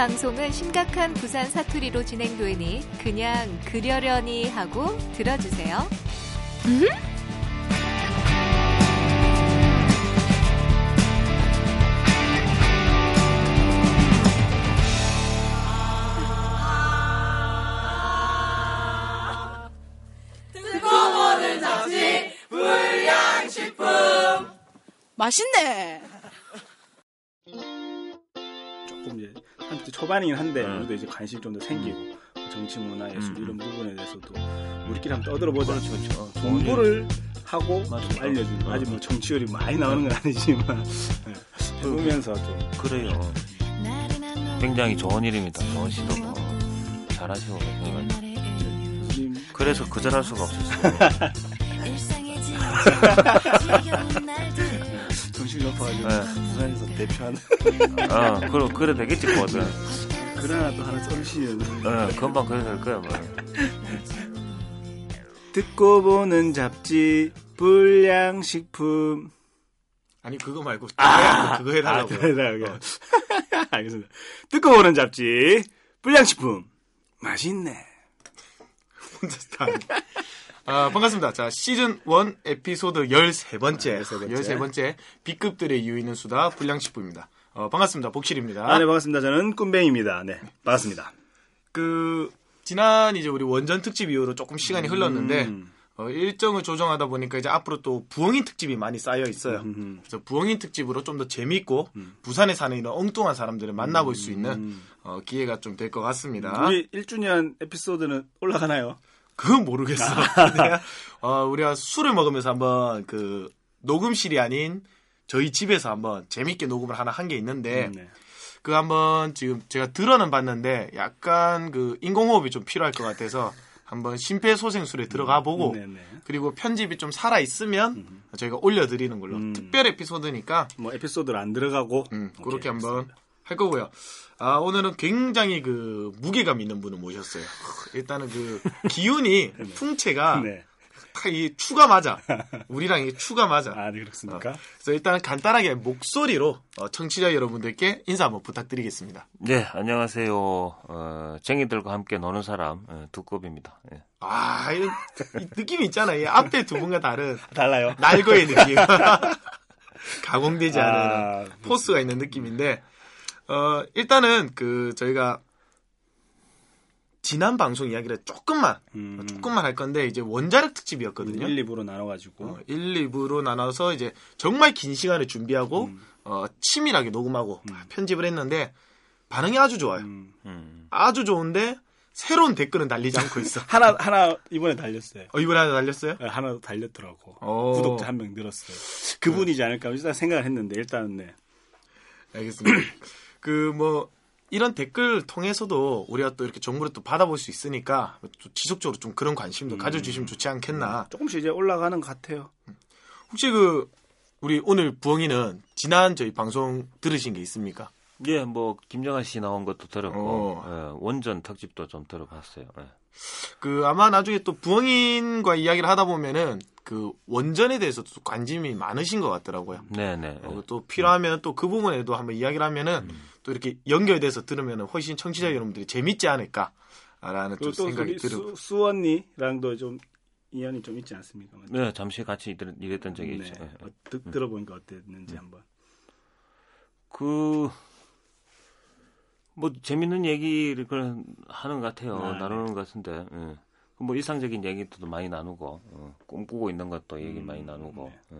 방송은 심각한 부산 사투리로 진행되니 그냥 그려려니 하고 들어주세요. 음? 맛있네. 한때 초반이긴 한데 아무래도 이제 관심이 좀더 생기고 정치 문화 예술 이런 부분에 대해서도 우리끼리 한번 떠들어보자. 그렇죠, 그렇죠. 어, 공부를 하고 맞아. 좀 알려주는 어. 아직 뭐 정치율이 많이 나오는 건 아니지만 네. 해보면서 좀 그래요. 굉장히 좋은 일입니다. 좋은 시도고 어, 잘하시고 그래서 거절할 수가 없었어요. 정신이 높아가지고 네. 부산에서 대표하는 어, 그래, 그래 되겠지, 뭐든. 그러나 또 하나 썰시는 어, 금방 그래 될 거야, 뭐. 듣고 보는 잡지 불량식품 아니 그거 말고 아, 그거 해달라고. 아, 해달라고. 알겠습니다. 듣고 보는 잡지 불량식품 맛있네. 아, 반갑습니다. 자, 시즌 1 에피소드 13번째. 13번째. 13번째. B급들의 유인은 수다 불량식품입니다. 어, 반갑습니다. 복실입니다. 아, 네, 반갑습니다. 저는 꿈뱅입니다. 네, 반갑습니다. 그, 지난 이제 우리 원전 특집 이후로 조금 시간이 흘렀는데, 음. 어, 일정을 조정하다 보니까 이제 앞으로 또 부엉인 특집이 많이 쌓여 있어요. 음. 그래서 부엉인 특집으로 좀 더 재밌고, 부산에 사는 이런 엉뚱한 사람들을 만나볼 수 있는 어, 기회가 좀 될 것 같습니다. 음. 우리 1주년 에피소드는 올라가나요? 그건 모르겠어. 내가, 어, 우리가 술을 먹으면서 한번 그 녹음실이 아닌 저희 집에서 한번 재밌게 녹음을 하나 한 게 있는데 음, 네. 그 한번 지금 제가 들어는 봤는데 약간 그 인공호흡이 좀 필요할 것 같아서 한번 심폐소생술에 들어가 보고 네, 네. 그리고 편집이 좀 살아 있으면 저희가 올려드리는 걸로 음. 특별 에피소드니까 뭐 에피소드를 안 들어가고 음, 오케이, 그렇게 한번 알겠습니다. 할 거고요. 아, 오늘은 굉장히 그 무게감 있는 분을 모셨어요. 일단은 그 기운이 풍채가 네. 딱이 추가 맞아. 우리랑 이 추가 맞아. 아, 네, 그렇습니까? 그래서 일단 간단하게 목소리로 어, 청취자 여러분들께 인사 한번 부탁드리겠습니다. 네, 안녕하세요. 어, 쟁이들과 함께 노는 사람, 어, 두껍입니다. 예. 아, 이, 이 느낌이 있잖아. 이 앞에 두 분과 다른 달라요. 날거의 느낌. 가공되지 않은 아, 포스가 있는 느낌인데, 어, 일단은 그 저희가 지난 방송 이야기를 조금만, 음. 조금만 할 건데, 이제 원자력 특집이었거든요. 1, 2부로 나눠 가지고 어, 1, 2부로 나눠서 이제 정말 긴 시간을 준비하고 음. 어, 치밀하게 녹음하고 편집을 했는데 반응이 아주 좋아요. 음. 음. 아주 좋은데 새로운 댓글은 달리지 않고 있어. 하나 하나 이번에 달렸어요. 어, 이번에 하나 달렸어요? 네, 하나 달렸더라고. 오. 구독자 한 명 늘었어요. 그분이지 않을까 일단 생각을 했는데 일단은 네. 알겠습니다. 그 뭐 이런 댓글 통해서도 우리가 또 이렇게 정보를 또 받아볼 수 있으니까 또 지속적으로 좀 그런 관심도 가져주시면 좋지 않겠나. 조금씩 이제 올라가는 것 같아요. 혹시 그 우리 오늘 부엉이는 지난 저희 방송 들으신 게 있습니까? 예, 뭐, 김정아 씨 나온 것도 들었고, 어. 예, 원전 특집도 좀 들어봤어요. 예. 그 아마 나중에 또 부엉인과 이야기를 하다 보면은 그 원전에 대해서도 또 관심이 많으신 것 같더라고요. 네네. 어, 또 필요하면 또 그 부분에도 한번 이야기를 하면은 또 이렇게 연결돼서 들으면 훨씬 청취자 여러분들이 재밌지 않을까라는 또 그리고 또 생각이 우리 들고 수, 수언니랑도 좀 인연이 좀 있지 않습니까? 네, 잠시 같이 일했- 일했던 적이 네. 있죠. 예. 어, 듣, 들어보니까 어땠는지 한번. 그, 뭐, 재밌는 얘기를 그런 하는 것 같아요. 아, 네. 나누는 것 같은데, 예. 뭐, 일상적인 얘기도 많이 나누고, 어, 꿈꾸고 있는 것도 얘기 많이 나누고, 예.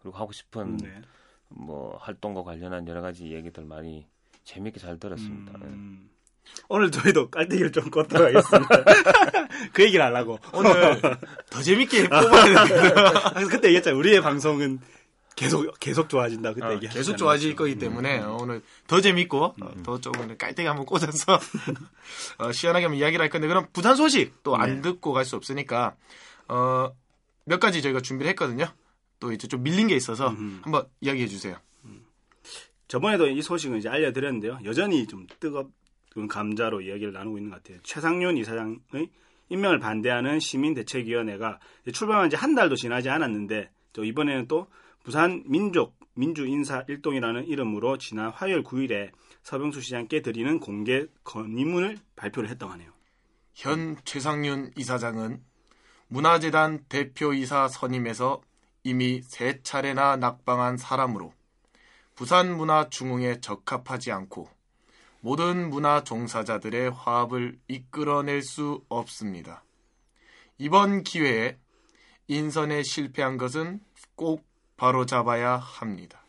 그리고 하고 싶은, 네. 뭐, 활동과 관련한 여러 가지 얘기들 많이 재밌게 잘 들었습니다. 예. 음. 오늘 저희도 깔때기를 좀 꽂도록 하겠습니다. 그 얘기를 하려고. 오늘 더 재밌게 뽑아야 되는데 그때 얘기했잖아요. 우리의 방송은 계속, 계속 좋아진다. 그때 어, 얘기했잖아요. 계속 좋아질 거기 때문에 어, 오늘 더 재밌고 어, 더 조금 깔때기 한번 꽂아서 어, 시원하게 한번 이야기를 할 건데 그럼 부산 소식 또안 네. 듣고 갈 수 없으니까 어, 몇 가지 저희가 준비를 했거든요. 또 이제 좀 밀린 게 있어서 한번 이야기해 주세요. 저번에도 이 소식은 이제 알려드렸는데요. 여전히 좀 뜨겁은 감자로 이야기를 나누고 있는 것 같아요. 최상윤 이사장의 임명을 반대하는 시민대책위원회가 출범한 지 한 달도 지나지 않았는데 또 이번에는 또 부산 민족 민주인사 일동이라는 이름으로 지난 화요일 9일에 서병수 시장께 드리는 공개 건의문을 발표를 했다고 하네요. 현 최상윤 이사장은 문화재단 대표이사 선임에서 이미 세 차례나 낙방한 사람으로 부산 문화 중흥에 적합하지 않고 모든 문화 종사자들의 화합을 이끌어낼 수 없습니다. 이번 기회에 인선에 실패한 것은 꼭 바로잡아야 합니다.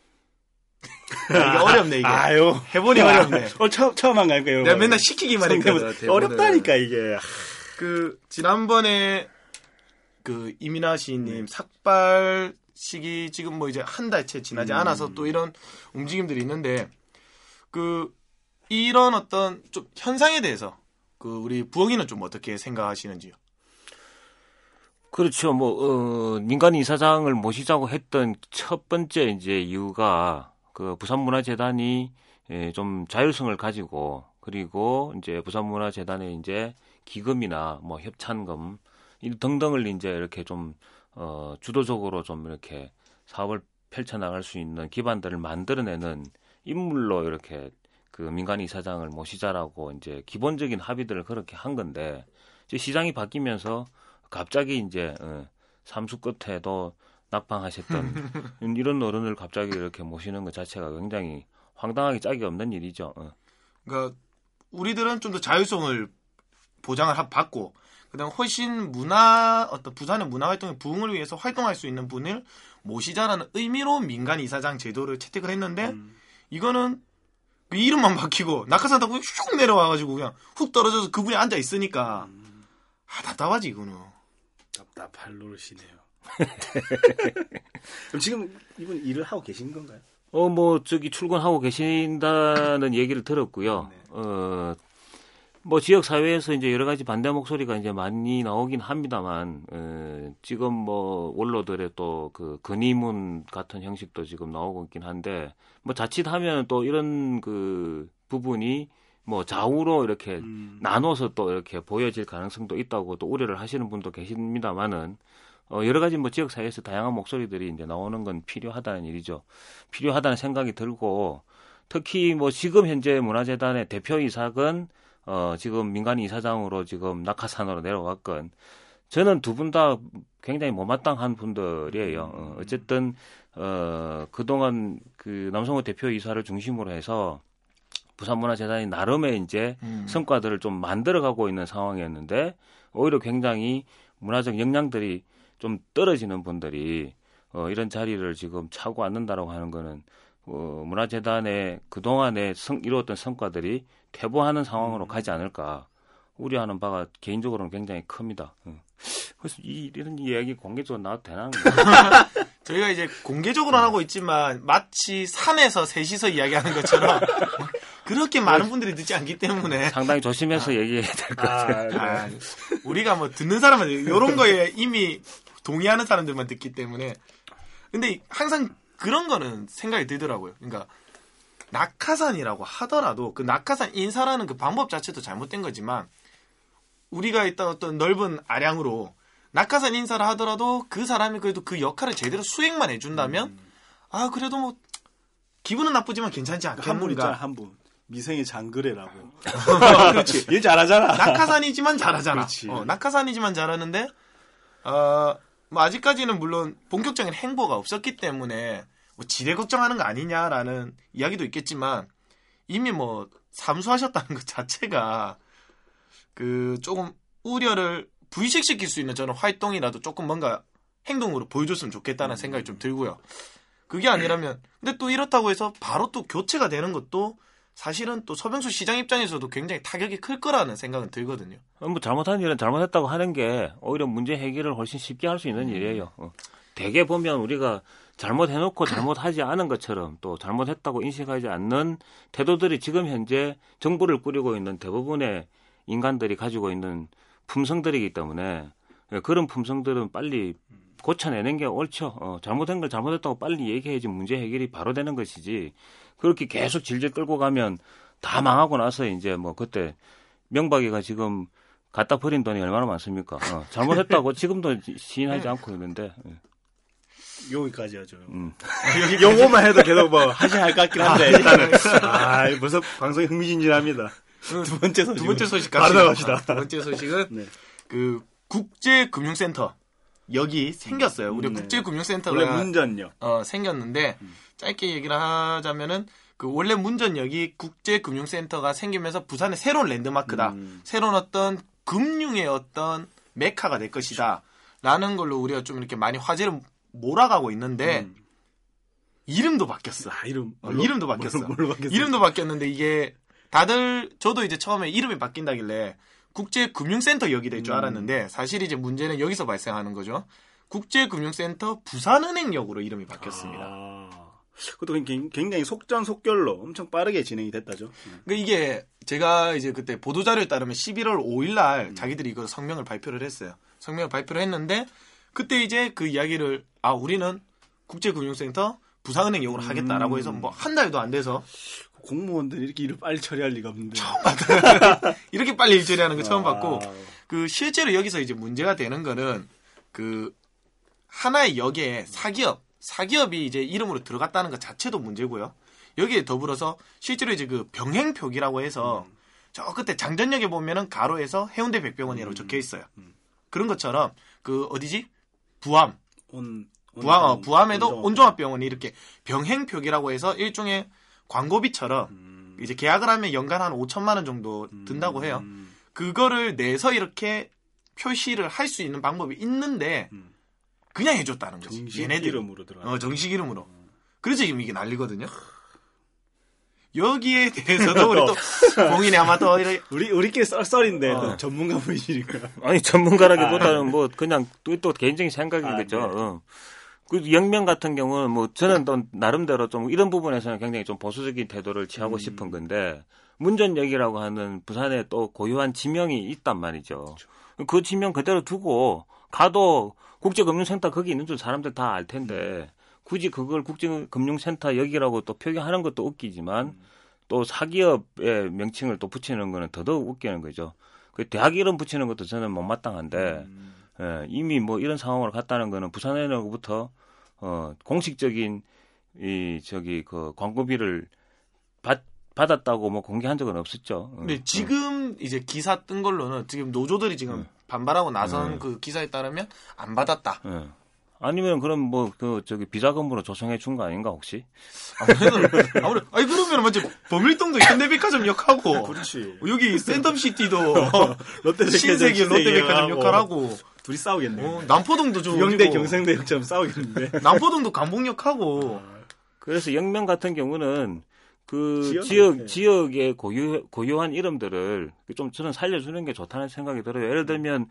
이게 어렵네 이게. 아유 해보니 어렵네. 어, 처음 처음 한 거니까요. 내가 맨날 시키기만 했거든. 어렵다니까 이게. 그 지난번에 그 이민아 시인님 삭발 시기 지금 뭐 이제 한 달째 지나지 음. 않아서 또 이런 움직임들이 있는데 그 이런 어떤 좀 현상에 대해서 그 우리 부엉이는 좀 어떻게 생각하시는지요? 그렇죠. 뭐 어, 민간 이사장을 모시자고 했던 첫 번째 이제 이유가 그 부산문화재단이 예, 좀 자율성을 가지고 그리고 이제 부산문화재단의 이제 기금이나 뭐 협찬금 이 등등을 이제 이렇게 좀 어, 주도적으로 좀 이렇게 사업을 펼쳐나갈 수 있는 기반들을 만들어내는 인물로 이렇게 그 민간 이사장을 모시자라고 이제 기본적인 합의들을 그렇게 한 건데 이제 시장이 바뀌면서 갑자기 이제 어, 삼수 끝에도 낙방하셨던 이런 어른을 갑자기 이렇게 모시는 것 자체가 굉장히 황당하게 짝이 없는 일이죠. 어. 그러니까 우리들은 좀 더 자율성을 보장을 하- 받고 그다음 훨씬 문화 어떤 부산의 문화 활동의 부흥을 위해서 활동할 수 있는 분을 모시자라는 의미로 민간 이사장 제도를 채택을 했는데 음. 이거는 그 이름만 바뀌고 낙하산 타고 슉 내려와가지고 그냥 훅 떨어져서 그분이 앉아 있으니까 아 답답하지 이거는 답답할 노릇이네요. 그럼 지금 이분 일을 하고 계신 건가요? 어, 뭐, 저기 출근하고 계신다는 얘기를 들었고요. 네. 어, 뭐, 지역 사회에서 이제 여러 가지 반대 목소리가 이제 많이 나오긴 합니다만, 어, 지금 뭐, 원로들의 또그 건의문 같은 형식도 지금 나오고 있긴 한데, 뭐, 자칫하면 또 이런 그 부분이 뭐, 좌우로 이렇게 음. 나눠서 또 이렇게 보여질 가능성도 있다고 또 우려를 하시는 분도 계십니다만은 어, 여러 가지 뭐 지역 사회에서 다양한 목소리들이 이제 나오는 건 필요하다는 일이죠. 필요하다는 생각이 들고 특히 뭐 지금 현재 문화재단의 대표이사건 어, 지금 민간 이사장으로 지금 낙하산으로 내려왔건 저는 두 분 다 굉장히 못마땅한 분들이에요. 어, 어쨌든 어, 그동안 그 남성호 대표 이사를 중심으로 해서 부산문화재단이 나름의 이제 음. 성과들을 좀 만들어가고 있는 상황이었는데 오히려 굉장히 문화적 역량들이 좀 떨어지는 분들이 어, 이런 자리를 지금 차고 앉는다라고 하는 거는 어, 문화재단의 그동안에 성, 이루었던 성과들이 퇴보하는 상황으로 가지 않을까 우려하는 바가 개인적으로는 굉장히 큽니다. 어. 그래서 이, 이런 이야기 공개적으로 나와도 되나? 저희가 이제 공개적으로 하고 있지만 마치 산에서 셋이서 이야기하는 것처럼 그렇게 많은 분들이 듣지 않기 때문에 상당히 조심해서 얘기해야 될 것 같아요. 아, 우리가 뭐 듣는 사람은 이런 거에 이미 동의하는 사람들만 듣기 때문에 근데 항상 그런 거는 생각이 들더라고요. 그러니까 낙하산이라고 하더라도 그 낙하산 인사라는 그 방법 자체도 잘못된 거지만 우리가 있던 어떤 넓은 아량으로 낙하산 인사를 하더라도 그 사람이 그래도 그 역할을 제대로 수행만 해준다면 아 그래도 뭐 기분은 나쁘지만 괜찮지 한분 있잖아 않겠는가 한 분. 미생의 장그래라고. 그렇지 일 잘하잖아. 낙하산이지만 잘하잖아. 그렇지. 어, 낙하산이지만 잘하는데, 어, 뭐 아직까지는 물론 본격적인 행보가 없었기 때문에 뭐 지대 걱정하는 거 아니냐라는 이야기도 있겠지만 이미 뭐 삼수하셨다는 것 자체가 그 조금 우려를 부의식시킬 수 있는 저는 활동이라도 조금 뭔가 행동으로 보여줬으면 좋겠다는 생각이 좀 들고요. 그게 아니라면 근데 또 이렇다고 해서 바로 또 교체가 되는 것도 사실은 또 서병수 시장 입장에서도 굉장히 타격이 클 거라는 생각은 들거든요. 어, 뭐 잘못한 일은 잘못했다고 하는 게 오히려 문제 해결을 훨씬 쉽게 할 수 있는 일이에요. 어. 대개 보면 우리가 잘못해놓고 잘못하지 않은 것처럼 또 잘못했다고 인식하지 않는 태도들이 지금 현재 정부를 꾸리고 있는 대부분의 인간들이 가지고 있는 품성들이기 때문에 예, 그런 품성들은 빨리 고쳐내는 게 옳죠. 어, 잘못한 걸 잘못했다고 빨리 얘기해야지 문제 해결이 바로 되는 것이지 그렇게 계속 질질 끌고 가면 다 망하고 나서 이제 뭐 그때 명박이가 지금 갖다 버린 돈이 얼마나 많습니까? 어, 잘못했다고 지금도 시인하지 않고 있는데 예. 여기까지 하죠. 음. 영어만 해도 계속 뭐 하셔야 할것 같긴 한데 일단은 아 벌써 방송이 흥미진진합니다. 두 번째 소식 두 번째 소식 바로 갑시다. 나갑시다. 아, 두 번째 소식은 네. 그 국제금융센터 여기 생겼어요. 우리 음, 네. 국제금융센터가 원래 문전요. 어, 생겼는데 짧게 얘기를 하자면은 그 원래 문전역이 국제금융센터가 생기면서 부산의 새로운 랜드마크다. 음. 새로운 어떤 금융의 어떤 메카가 될 것이다. 라는 걸로 우리가 좀 이렇게 많이 화제를 몰아가고 있는데 음. 이름도 바뀌었어. 아 이름 어, 이름도 바뀌었어. 뭘로, 뭘로 바뀌었어? 이름도 바뀌었는데 이게 다들 저도 이제 처음에 이름이 바뀐다길래 국제금융센터 여기 될줄 음. 알았는데 사실 이제 문제는 여기서 발생하는 거죠. 국제금융센터 부산은행역으로 이름이 바뀌었습니다. 아, 그것도 굉- 굉장히 속전속결로 엄청 빠르게 진행이 됐다죠. 그러니까 이게 제가 이제 그때 보도 자료에 따르면 11월 5일 음. 날 자기들이 이거 성명을 발표를 했어요. 성명을 발표를 했는데 그때 이제 그 이야기를 아 우리는 국제금융센터 부산은행역으로 하겠다라고 해서 음. 뭐한 달도 안 돼서 공무원들이 이렇게 일을 빨리 처리할 리가 없는데. 이렇게 빨리 일 처리하는 거 처음 아, 봤고 그 실제로 여기서 이제 문제가 되는 거는 그 하나의 역에 사기업 사기업이 이제 이름으로 들어갔다는 것 자체도 문제고요. 여기에 더불어서 실제로 이제 그 병행표기라고 해서 음. 저 끝에 장전역에 보면은 가로에서 해운대 백병원이라고 음. 적혀 있어요. 음. 그런 것처럼 그 어디지 부암 온, 온- 부암 어, 온- 부암에도 온종합. 온종합병원이 이렇게 병행표기라고 해서 일종의 광고비처럼 음. 이제 계약을 하면 연간 한 5천만 원 정도 든다고 해요. 음. 그거를 내서 이렇게 표시를 할 수 있는 방법이 있는데 음. 그냥 해줬다는 거지. 정식 얘네들. 이름으로 들어가. 어, 정식 이름으로. 그래서 지금 이게 난리거든요. 여기에 대해서도 우리 또 공인이 아마 또 이렇게 우리 우리끼리 썰썰인데 어. 또 전문가 분이시니까. 아니 전문가라기보다는 뭐 그냥 또, 또 개인적인 생각이겠죠. 아, 네. 어. 그 영명 같은 경우는 뭐 저는 또 나름대로 좀 이런 부분에서는 굉장히 좀 보수적인 태도를 취하고 음. 싶은 건데 문전역이라고 하는 부산에 또 고유한 지명이 있단 말이죠. 그 지명 그대로 두고 가도 국제금융센터 거기 있는 줄 사람들 다 알 텐데 굳이 그걸 국제금융센터 여기라고 또 표기하는 것도 웃기지만 또 사기업의 명칭을 또 붙이는 거는 더더욱 웃기는 거죠. 그 대학 이름 붙이는 것도 저는 못마땅한데 음. 예, 이미 뭐 이런 상황으로 갔다는 거는 부산에로부터 어, 공식적인 이 저기 그 광고비를 받 받았다고 뭐 공개한 적은 없었죠. 어, 근데 지금 이제 기사 뜬 걸로는 지금 노조들이 지금 반발하고 나선 음. 그 기사에 따르면 안 받았다. 예. 예. 아니면 그럼 뭐 그 저기 비자금으로 조성해 준 거 아닌가 혹시? 아무래도 아무래도 아니 그러면 먼저 범일동도 현대백화점 역하고 그렇지. 여기 센텀시티도 신세계 롯데백화점 역할하고 둘이 싸우겠네. 어, 남포동도 저 경대 어디고, 경생대역처럼 싸우겠는데. 남포동도 감봉역하고 그래서 영명 같은 경우는 그 지역 네. 지역 의 고유 고유한 이름들을 좀 저는 살려주는 게 좋다는 생각이 들어요. 예를 들면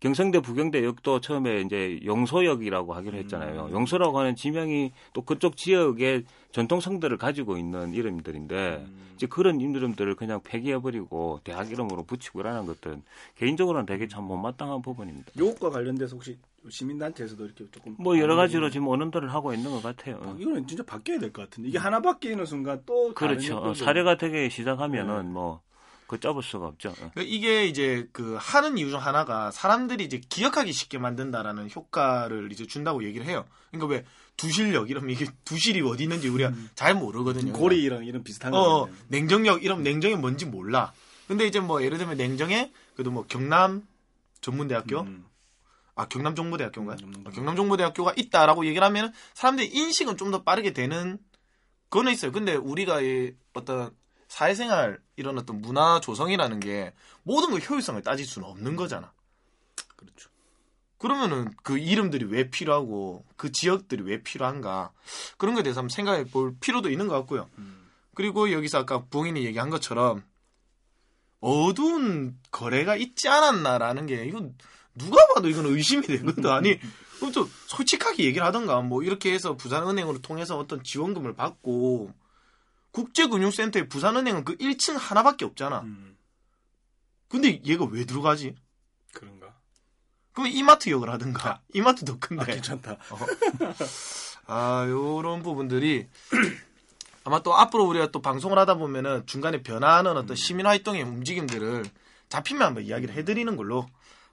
경성대 부경대 역도 처음에 이제 용소역이라고 하기로 했잖아요. 음. 용소라고 하는 지명이 또 그쪽 지역의 전통 성들을 가지고 있는 이름들인데 음. 이제 그런 이름들을 그냥 폐기해버리고 대학 이름으로 붙이고 이라는 것들은 개인적으로는 되게 참 못마땅한 부분입니다. 요것과 관련돼서 혹시 시민단체에서도 이렇게 조금 뭐 여러 가지로 지금 언론들을 하고 있는 것 같아요. 아, 이거는 진짜 바뀌어야 될 것 같은데 이게 하나 바뀌는 순간 또 그렇죠. 사례가 되게 시작하면은 네. 뭐 그 접을 수가 없죠. 어. 그러니까 이게 이제 그 하는 이유 중 하나가 사람들이 이제 기억하기 쉽게 만든다라는 효과를 이제 준다고 얘기를 해요. 그러니까 왜 두실역 이러면 이게 두실이 어디 있는지 우리가 잘 모르거든요. 고리랑 이런 비슷한 어, 거. 어, 냉정역 이러면 냉정이 뭔지 몰라. 근데 이제 뭐 예를 들면 냉정에 그래도 뭐 경남 전문대학교 음. 아 경남 정보대학교인가요? 음, 경남 어, 경남 정보대학교가 있다라고 얘기를 하면 사람들이 인식은 좀 더 빠르게 되는 거는 있어요. 근데 우리가 이 어떤 사회생활 이런 어떤 문화 조성이라는 게 모든 걸 효율성을 따질 수는 없는 거잖아. 그렇죠. 그러면은 그 이름들이 왜 필요하고 그 지역들이 왜 필요한가 그런 거에 대해서 한번 생각해 볼 필요도 있는 것 같고요. 음. 그리고 여기서 아까 부엉이이 얘기한 것처럼 어두운 거래가 있지 않았나라는 게 이건 누가 봐도 이건 의심이 되거든. 아니 그럼 또 솔직하게 얘기를 하던가 뭐 이렇게 해서 부산은행으로 통해서 어떤 지원금을 받고 국제금융센터에 부산은행은 그 1층 하나밖에 없잖아. 음. 근데 얘가 왜 들어가지? 그런가? 그러면 이마트역을 하든가 이마트 더 큰데. 아, 괜찮다. 아, 요런 부분들이 아마 또 앞으로 우리가 또 방송을 하다 보면은 중간에 변화하는 어떤 시민 활동의 움직임들을 잡히면 한번 이야기를 해드리는 걸로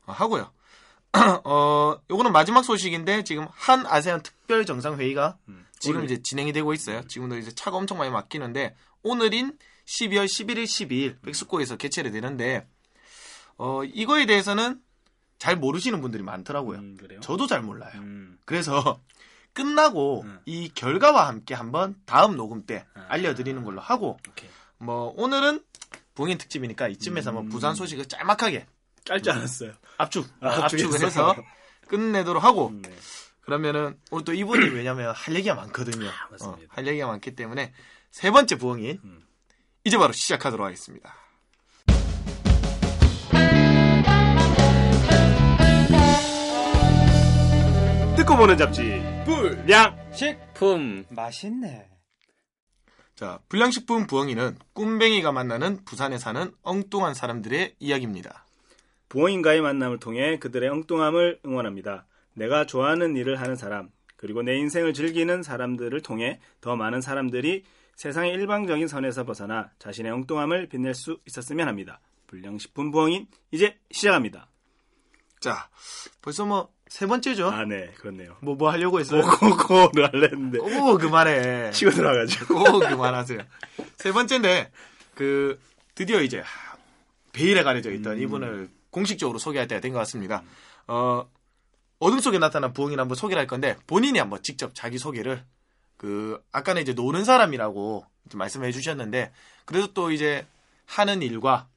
하고요. 어, 요거는 마지막 소식인데 지금 한 아세안 특별 정상 회의가 음. 지금 오늘- 이제 진행이 되고 있어요. 지금도 이제 차가 엄청 많이 막히는데 오늘인 12월 11일, 12일 멕시코에서 개최를 되는데 어, 이거에 대해서는 잘 모르시는 분들이 많더라고요. 음? 저도 잘 몰라요. 음. 그래서 끝나고 음. 이 결과와 함께 한번 다음 녹음 때 아. 알려드리는 걸로 하고 오케이. 뭐 오늘은 부인 특집이니까 이쯤에서 음. 뭐 부산 소식을 짤막하게 짧지 않았어요. 압축 아, 압축을 압축해서. 해서 끝내도록 하고 음, 네. 그러면은 오늘 또 이분이 왜냐면 할 얘기가 많거든요. 아, 맞습니다. 어, 할 얘기가 많기 때문에 세 번째 부엉인 음. 이제 바로 시작하도록 하겠습니다. 듣고 보는 잡지 불량 식품 맛있네. 자, 불량식품 부엉이는 꿈뱅이가 만나는 부산에 사는 엉뚱한 사람들의 이야기입니다. 부모님과의 만남을 통해 그들의 엉뚱함을 응원합니다. 내가 좋아하는 일을 하는 사람, 그리고 내 인생을 즐기는 사람들을 통해 더 많은 사람들이 세상의 일방적인 선에서 벗어나 자신의 엉뚱함을 빛낼 수 있었으면 합니다. 불량식품 부엉인 이제 시작합니다. 자, 벌써 뭐 세 번째죠? 아, 네, 그렇네요. 뭐 뭐 하려고 했어요? 고고고를 할려 했는데 오 그만해. 치고 들어가가지고. 오 그만하세요. 세 번째인데 그 드디어 이제 베일에 가려져 있던 음. 이분을 공식적으로 소개할 때가 된 것 같습니다. 어 어둠 속에 나타난 부엉이를 한번 소개를 할 건데 본인이 한번 직접 자기 소개를 그 아까는 이제 노는 사람이라고 말씀해 주셨는데 그래도 또 이제 하는 일과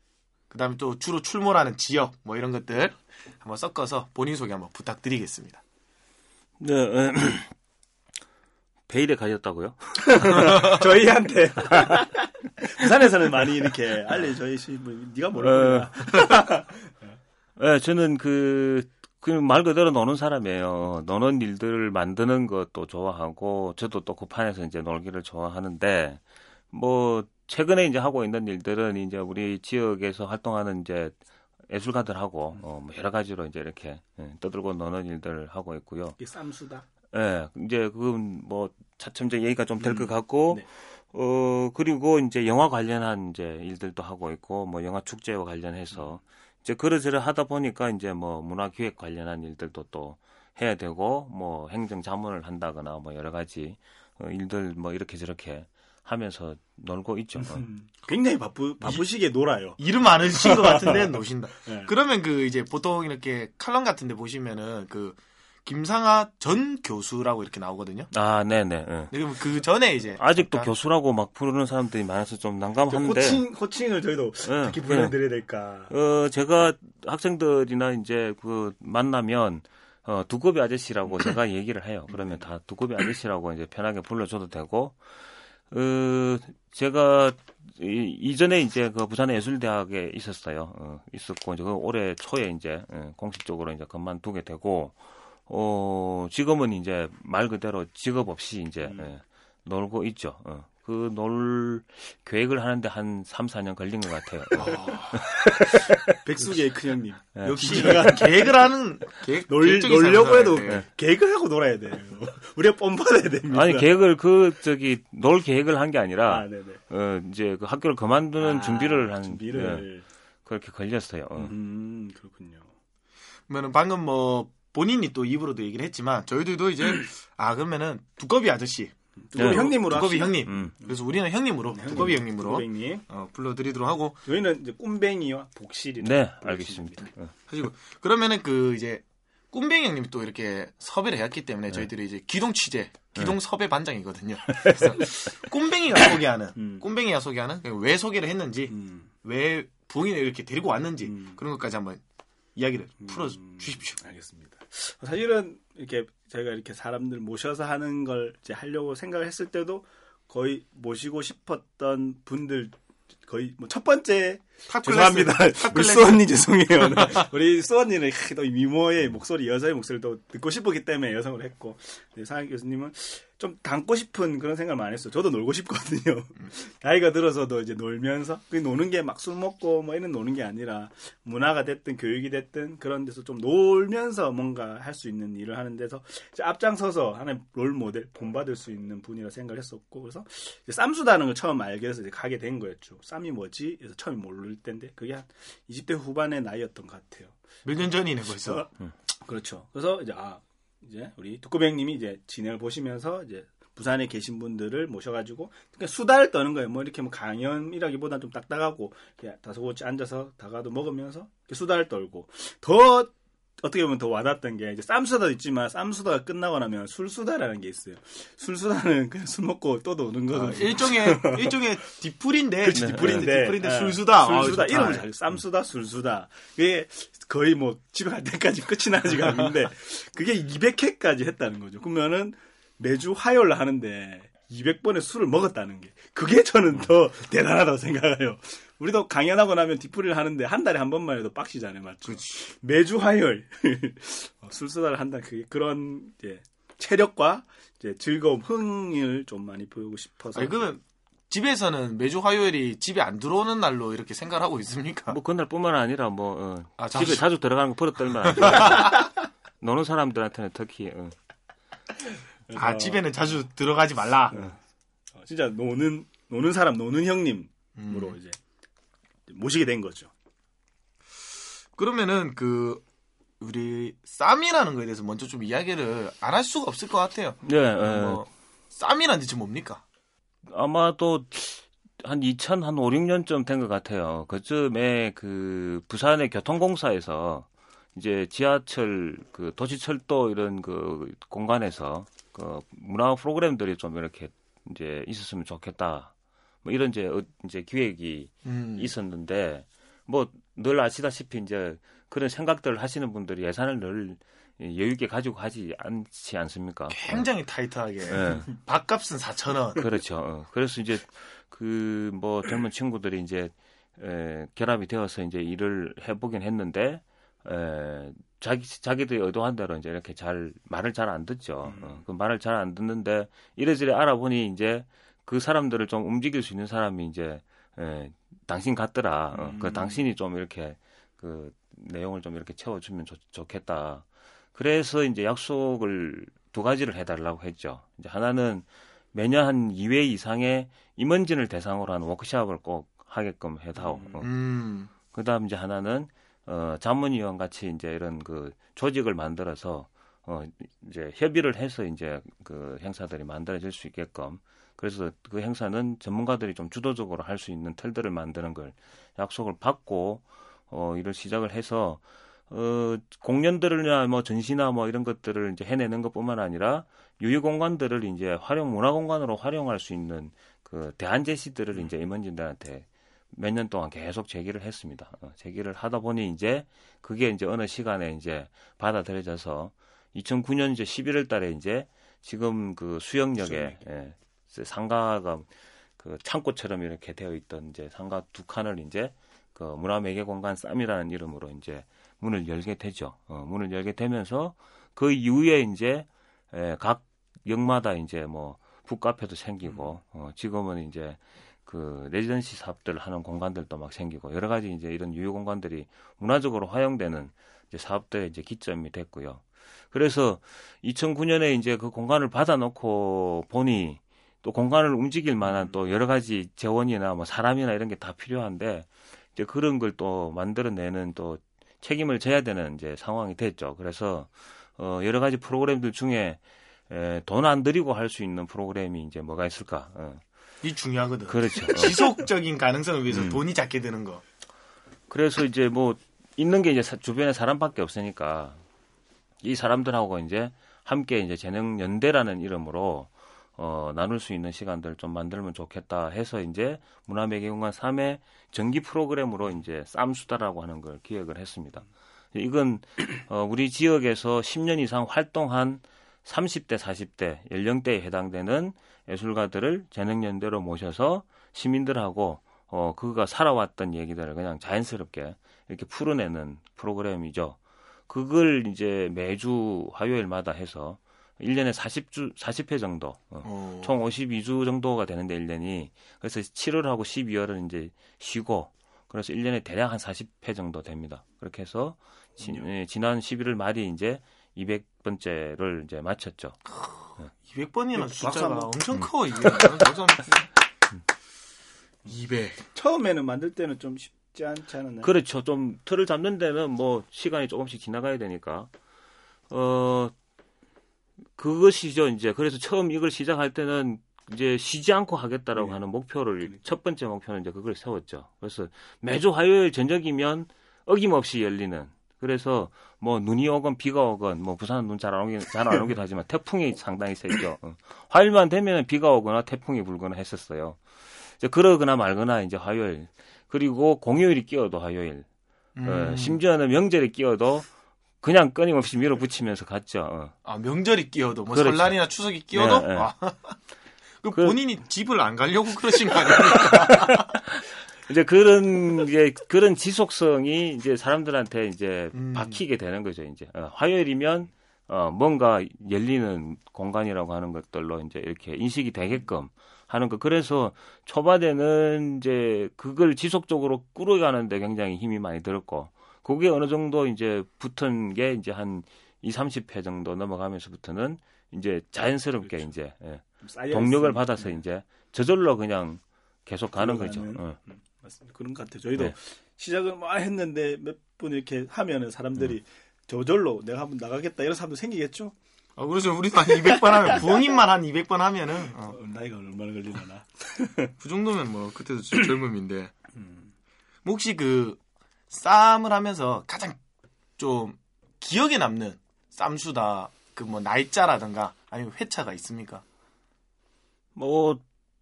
그다음에 또 주로 출몰하는 지역 뭐 이런 것들 한번 섞어서 본인 소개 한번 부탁드리겠습니다. 네, 에, 베일에 가셨다고요? 저희한테 부산에서는 많이 이렇게 알려 저희 씨 뭐, 네가 모르구나. 네, 저는 그, 그말 그대로 노는 사람이에요. 노는 일들을 만드는 것도 좋아하고, 저도 또그 판에서 이제 놀기를 좋아하는데, 뭐, 최근에 이제 하고 있는 일들은 이제 우리 지역에서 활동하는 이제 예술가들하고, 어, 뭐 여러 가지로 이제 이렇게 예, 떠들고 노는 일들을 하고 있고요. 이게 쌈수다. 예, 이제 그건 뭐 차츰 이제 얘기가 좀 될것 음, 같고, 네. 어 그리고 이제 영화 관련한 이제 일들도 하고 있고, 뭐 영화 축제와 관련해서 이제 그러저러 하다 보니까 이제 뭐 문화 기획 관련한 일들도 또 해야 되고, 뭐 행정 자문을 한다거나 뭐 여러 가지 어, 일들 뭐 이렇게 저렇게 하면서 놀고 있죠. 어. 음, 굉장히 바쁘 바쁘시게 놀아요. 이름 많으신 것 같은데 노신다. 네. 그러면 그 이제 보통 이렇게 칼럼 같은데 보시면은 그 김상하 전 교수라고 이렇게 나오거든요. 아, 네네. 예. 근데 그럼 그 전에 이제 아직도 잠깐 교수라고 막 부르는 사람들이 많아서 좀 난감한데. 호칭 호칭을 저희도 예, 어떻게 불러드려야 될까? 어, 제가 학생들이나 이제 그 만나면 어, 두꺼비 아저씨라고 제가 얘기를 해요. 그러면 다 두꺼비 아저씨라고 이제 편하게 불러줘도 되고, 어, 제가 이, 이전에 이제 그 부산의 예술대학에 있었어요. 어, 있었고, 이제 그 올해 초에 이제 어, 공식적으로 이제 그만두게 되고, 어, 지금은 이제 말 그대로 직업 없이 이제 음. 예, 놀고 있죠. 어. 그놀 계획을 하는데 한 3, 4년 걸린 것 같아요. 어. 백수계의 큰형님. 예. 역시 계획을 하는 계획, 놀, 놀려고 해도. 네. 계획을 하고 놀아야 돼요. 우리가 뻔 받아야 됩니다. 아니 계획을 그 저기 놀 계획을 한 게 아니라 아. 어 이제 그 학교를 그만두는 아, 준비를 한 예, 준비를. 그렇게 걸렸어요. 어. 음, 그렇군요. 그러면은 방금 뭐 본인이 또 입으로도 얘기를 했지만 저희들도 이제 아 그러면은 두꺼비 아저씨, 두꺼비 네. 형님으로 두꺼비 합시다. 형님. 음. 그래서 우리는 형님으로 두꺼비 형님으로 두꺼비님. 어, 불러드리도록 하고 저희는 이제 꿈뱅이와 복실이. 네, 알겠습니다. 어. 하시고 그러면은 그 이제 꿈뱅이 형님이 또 이렇게 섭외를 해왔기 때문에 저희들이 이제 기동 취재, 기동 섭외 반장이거든요. 그래서 꿈뱅이가 소개하는, 음. 꿈뱅이가 소개하는 왜 소개를 했는지, 음. 왜 부인을 이렇게 데리고 왔는지 음. 그런 것까지 한번 이야기를 풀어 음, 주십시오. 알겠습니다. 사실은 이렇게 저희가 이렇게 사람들 모셔서 하는 걸 이제 하려고 생각을 했을 때도 거의 모시고 싶었던 분들 거의 뭐 첫 번째 탑 죄송합니다. 우리 클래스. 수언니 죄송해요. 네. 우리 수 언니는 또 미모의 목소리, 여자의 목소리를 또 듣고 싶었기 때문에 여성을 했고, 네, 상화 교수님은 좀 닮고 싶은 그런 생각을 많이 했어요. 저도 놀고 싶거든요. 나이가 들어서도 이제 놀면서, 그 노는 게 막 술 먹고 뭐 이런 노는 게 아니라, 문화가 됐든 교육이 됐든 그런 데서 좀 놀면서 뭔가 할 수 있는 일을 하는 데서 앞장서서 하나의 롤 모델, 본받을 수 있는 분이라 생각을 했었고, 그래서 이제 쌈수다는 걸 처음 알게 돼서 이제 가게 된 거였죠. 쌈이 뭐지? 그래서 처음에 모를 때인데 그게 한 20대 후반의 나이였던 것 같아요. 몇 년 전이네 벌써. 어, 그렇죠. 그래서 이제 아 이제 우리 두꺼뱅님이 이제 진행을 보시면서 이제 부산에 계신 분들을 모셔가지고 그러니까 수다를 떠는 거예요. 뭐 이렇게 뭐 강연이라기보다는 좀 딱딱하고 다소곳이 앉아서 다가도 먹으면서 수다를 떨고 더 어떻게 보면 더 와닿았던 게 이제 쌈수다도 있지만 쌈수다가 끝나고 나면 술수다라는 게 있어요. 술수다는 그냥 술 먹고 또 노는 거거든요. 아, 일종의 일종의 디풀인데. 그렇지, 디풀인데. 네, 디풀인데 네. 술수다. 술수다 아, 이름을 좋다. 잘 쌈수다 술수다. 그게 거의 뭐 집에 갈 때까지 끝이 나지가 않는데 그게 200회까지 했다는 거죠. 그러면은 매주 화요일 날 하는데 200번의 술을 먹었다는 게 그게 저는 더 대단하다고 생각해요. 우리도 강연하고 나면 디프리를 하는데 한 달에 한 번만 해도 빡시잖아요, 맞죠? 매주 화요일 어, 술수다를 한다. 그게 그런 이제 체력과 이제 즐거움, 흥을 좀 많이 보이고 싶어서. 아니 그러면 집에서는 매주 화요일이 집에 안 들어오는 날로 이렇게 생각을 하고 있습니까? 뭐 그날뿐만 아니라 뭐 어, 아, 집에 자주- 들어가는 거 버릇 떨면. 노는 사람들한테는 특히 어. 아 집에는 자주 들어가지 말라. 어, 진짜 노는 노는 사람 노는 형님으로 음. 이제 모시게 된 거죠. 그러면은 그 우리 쌈이라는 거에 대해서 먼저 좀 이야기를 안 할 수가 없을 것 같아요. 네, 예. 뭐 쌈이란 대체 뭡니까? 아마도 한 2000, 한 5, 6년쯤 된 것 같아요. 그쯤에 그 부산의 교통공사에서 이제 지하철, 그 도시철도 이런 그 공간에서 그 문화 프로그램들이 좀 이렇게 이제 있었으면 좋겠다. 뭐 이런 이제, 어- 이제 기획이 음. 있었는데 뭐 늘 아시다시피 이제 그런 생각들을 하시는 분들이 예산을 늘 여유 있게 가지고 하지 않지 않습니까? 굉장히 타이트하게 예. 밥값은 4천 원. 그렇죠. 어, 그래서 이제 그 뭐 젊은 친구들이 이제 에, 결합이 되어서 이제 일을 해보긴 했는데 에, 자기 자기들이 의도한 대로 이제 이렇게 잘 말을 잘 안 듣죠. 어, 그 말을 잘 안 듣는데 이래저래 알아보니 이제 그 사람들을 좀 움직일 수 있는 사람이 이제 에, 당신 같더라. 어, 그 당신이 좀 이렇게 그 내용을 좀 이렇게 채워주면 좋, 좋겠다. 그래서 이제 약속을 두 가지를 해달라고 했죠. 이제 하나는 매년 한 2회 이상의 임원진을 대상으로 한 워크숍을 꼭 하게끔 해다오. 어. 음. 그다음 이제 하나는 어 자문위원 같이 이제 이런 그 조직을 만들어서 어 이제 협의를 해서 이제 그 행사들이 만들어질 수 있게끔 그래서 그 행사는 전문가들이 좀 주도적으로 할 수 있는 틀들을 만드는 걸 약속을 받고 어 이를 시작을 해서 어 공연들이나 뭐 전시나 뭐 이런 것들을 이제 해내는 것뿐만 아니라 유휴 공간들을 이제 활용 문화 공간으로 활용할 수 있는 그 대안 제시들을 이제 임원진들한테 몇 년 동안 계속 제기를 했습니다. 어, 제기를 하다 보니 이제 그게 이제 어느 시간에 이제 받아들여져서 2009년 이제 11월 달에 이제 지금 그 수영역에 예, 상가가 그 창고처럼 이렇게 되어 있던 이제 상가 두 칸을 이제 그 문화 매개 공간 쌈이라는 이름으로 이제 문을 열게 되죠. 어, 문을 열게 되면서 그 이후에 이제 예, 각 역마다 이제 뭐 북카페도 생기고 어, 지금은 이제 그 레지던시 사업들을 하는 공간들도 막 생기고 여러 가지 이제 이런 유휴 공간들이 문화적으로 활용되는 이제 사업들의 이제 기점이 됐고요. 그래서 2009년에 이제 그 공간을 받아놓고 보니 또 공간을 움직일 만한 또 여러 가지 재원이나 뭐 사람이나 이런 게 다 필요한데 이제 그런 걸 또 만들어내는 또 책임을 져야 되는 이제 상황이 됐죠. 그래서 어 여러 가지 프로그램들 중에 돈 안 들이고 할 수 있는 프로그램이 이제 뭐가 있을까? 어. 이 중요하거든. 그렇죠. 어. 지속적인 가능성을 위해서 음. 돈이 작게 드는 거. 그래서 이제 뭐 있는 게 이제 사- 주변에 사람밖에 없으니까 이 사람들하고 이제 함께 이제 재능 연대라는 이름으로 어 나눌 수 있는 시간들 좀 만들면 좋겠다 해서 이제 문화매개공간 3회 정기 프로그램으로 이제 쌈수다라고 하는 걸 기획을 했습니다. 이건 어 우리 지역에서 10년 이상 활동한 30대, 40대 연령대에 해당되는 예술가들을 재능연대로 모셔서 시민들하고 어 그가 살아왔던 얘기들을 그냥 자연스럽게 이렇게 풀어내는 프로그램이죠. 그걸 이제 매주 화요일마다 해서 1년에 40주 40회 정도 어, 어. 총 52주 정도가 되는데 1년이 그래서 7월하고 12월은 이제 쉬고 그래서 1년에 대략 한 40회 정도 됩니다. 그렇게 해서 지, 예, 지난 11월 말이 이제 200번째를 이제 마쳤죠. 200번이나 박수 숫자가 한번. 엄청 커 이게. 그래서 200. 처음에는 만들 때는 좀 쉽지 않지 않았나요? 그렇죠. 좀 틀을 잡는 데는 뭐 시간이 조금씩 지나가야 되니까. 어, 그것이죠, 이제. 그래서 처음 이걸 시작할 때는 이제 쉬지 않고 하겠다라고 네. 하는 목표를, 그러니까. 첫 번째 목표는 이제 그걸 세웠죠. 그래서 매주 화요일 저녁이면 어김없이 열리는. 그래서 뭐 눈이 오건 비가 오건 뭐 부산은 눈 잘 안 오긴 잘안 오기도 하지만 태풍이 상당히 세죠. 어. 화요일만 되면 비가 오거나 태풍이 불거나 했었어요. 이제 그러거나 말거나 이제 화요일 그리고 공휴일이 끼어도 화요일 음. 어, 심지어는 명절이 끼어도 그냥 끊임없이 밀어붙이면서 갔죠. 어. 아, 명절이 끼어도, 뭐 그렇죠. 설날이나 추석이 끼어도? 네, 네. 아. 그 그- 본인이 집을 안 가려고 그러신 거 아닙니까? 이제 그런 이제 그런 지속성이 이제 사람들한테 이제 음. 박히게 되는 거죠. 이제 어, 화요일이면 어, 뭔가 열리는 공간이라고 하는 것들로 이제 이렇게 인식이 되게끔 하는 거. 그래서 초반에는 이제 그걸 지속적으로 꾸려가는데 굉장히 힘이 많이 들었고, 그게 어느 정도 이제 붙은 게 이제 한 2, 30회 정도 넘어가면서부터는 이제 자연스럽게 그렇죠. 이제 예, 동력을 있으니까. 받아서 이제 저절로 그냥 계속 가는 거죠. 어. 음, 맞습니다. 그런 것 같아요. 저희도 네. 시작을 막 했는데 몇 분 이렇게 하면은 사람들이 음. 저절로 내가 한번 나가겠다 이런 사람도 생기겠죠? 아, 그래서 우리도 한 200번 하면, 부엉이만 한 200번 하면은, 어, 어, 나이가 얼마나 걸리려나. 그 정도면 뭐, 그때도 좀 젊음인데. 뭐 혹시 그, 쌈을 하면서 가장 좀 기억에 남는 쌈수다, 그 뭐, 날짜라든가, 아니면 회차가 있습니까? 뭐,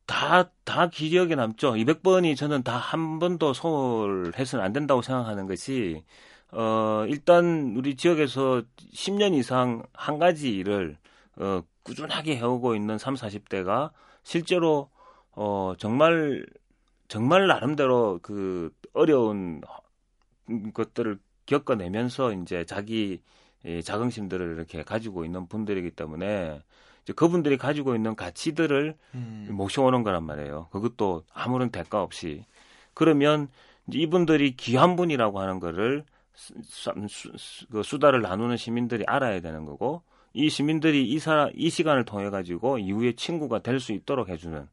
다, 다 기억에 남죠. 200번이 저는 다 한 번도 소홀해서는 안 된다고 생각하는 것이, 어, 일단 우리 지역에서 10년 이상 한 가지 일을, 어, 꾸준하게 해오고 있는 30, 40대가 실제로, 어, 정말, 정말 나름대로 그 어려운 것들을 겪어내면서 이제 자기 이 자긍심들을 이렇게 가지고 있는 분들이기 때문에 이제 그분들이 가지고 있는 가치들을 음. 모셔오는 거란 말이에요. 그것도 아무런 대가 없이. 그러면 이분들이 귀한 분이라고 하는 거를 수, 수, 수, 그 수다를 나누는 시민들이 알아야 되는 거고 이 시민들이 이 사, 이 시간을 통해 가지고 이후에 친구가 될 수 있도록 해주는.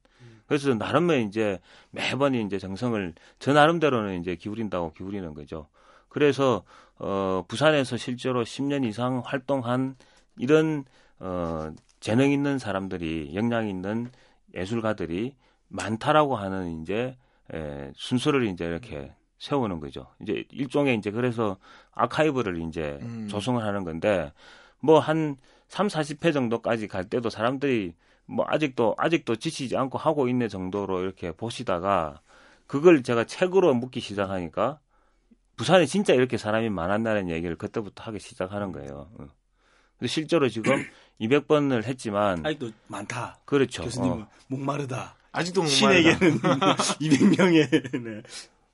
그래서 나름의 이제 매번 이제 정성을 저 나름대로는 이제 기울인다고 기울이는 거죠. 그래서 어 부산에서 실제로 10년 이상 활동한 이런 어 재능 있는 사람들이 역량 있는 예술가들이 많다라고 하는 이제 에, 순서를 이제 이렇게 세우는 거죠. 이제 일종의 이제 그래서 아카이브를 이제 음. 조성을 하는 건데 뭐 한 3, 40회 정도까지 갈 때도 사람들이 뭐 아직도 아직도 지치지 않고 하고 있는 정도로 이렇게 보시다가 그걸 제가 책으로 묻기 시작하니까 부산에 진짜 이렇게 사람이 많았나는 얘기를 그때부터 하기 시작하는 거예요. 어. 근데 실제로 지금 200번을 했지만 아직도 많다. 그렇죠. 교수님은 어. 목마르다. 아직도. 신에게는 200명의 네.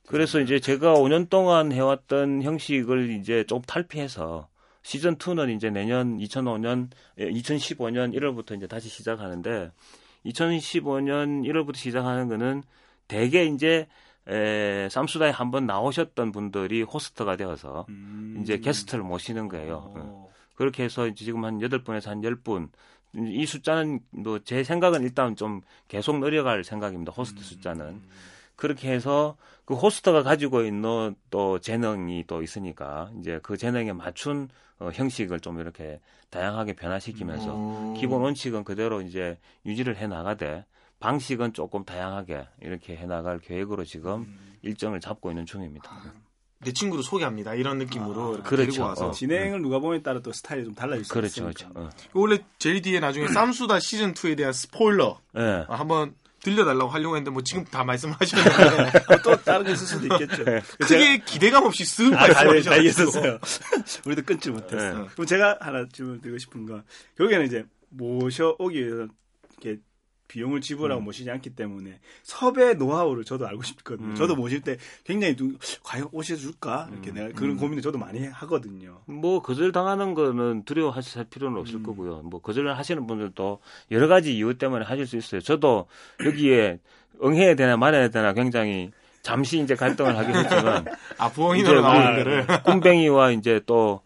그래서 이제 제가 5년 동안 해왔던 형식을 이제 좀 탈피해서 시즌 2는 이제 내년 2005년, 2015년 1월부터 이제 다시 시작하는데 2015년 1월부터 시작하는 거는 대개 이제 에, 쌈수다에 한번 나오셨던 분들이 호스트가 되어서 음. 이제 게스트를 모시는 거예요. 어. 어. 그렇게 해서 지금 한 8분에서 한 10분. 이 숫자는 뭐 제 생각은 일단 좀 계속 늘어갈 생각입니다. 호스트 숫자는. 그렇게 해서 그 호스트가 가지고 있는 또 재능이 또 있으니까 이제 그 재능에 맞춘 어, 형식을 좀 이렇게 다양하게 변화시키면서 어. 기본 원칙은 그대로 이제 유지를 해 나가되 방식은 조금 다양하게 이렇게 해 나갈 계획으로 지금 일정을 잡고 있는 중입니다. 내 친구를 소개합니다. 이런 느낌으로 이렇게 그렇죠. 데리고 와서. 어. 진행을 누가 보냐에 따라 또 스타일이 좀 달라질 수 그렇죠, 있으니까. 그렇죠. 어. 원래 제일 뒤에 나중에 쌈수다 시즌 2에 대한 스포일러 예. 아, 한번 들려달라고 하려고 했는데 뭐 지금 다 말씀하셨는데 또 다른 게 있을 수도 있겠죠. 크게 기대감 없이 쓱 아, 다 말씀하셔가지고 알겠었어요. 우리도 끊지 못했어. 네. 그럼 제가 하나 질문 드리고 싶은 건 결국에는 이제 모셔오기 위해서 이렇게 비용을 지불하고 모시지 않기 때문에 섭외 노하우를 저도 알고 싶거든요. 음. 저도 모실 때 굉장히 누, 과연 오셔줄까 이렇게 음. 내가 그런 고민을 저도 많이 하거든요. 뭐 거절 당하는 거는 두려워하실 필요는 없을 음. 거고요. 뭐 거절을 하시는 분들도 여러 가지 이유 때문에 하실 수 있어요. 저도 여기에 응해야 되나 말아야 되나 굉장히 잠시 이제 갈등을 하긴 했지만 아 부엉이로 나오는 아, 거를 꿈뱅이와 이제 또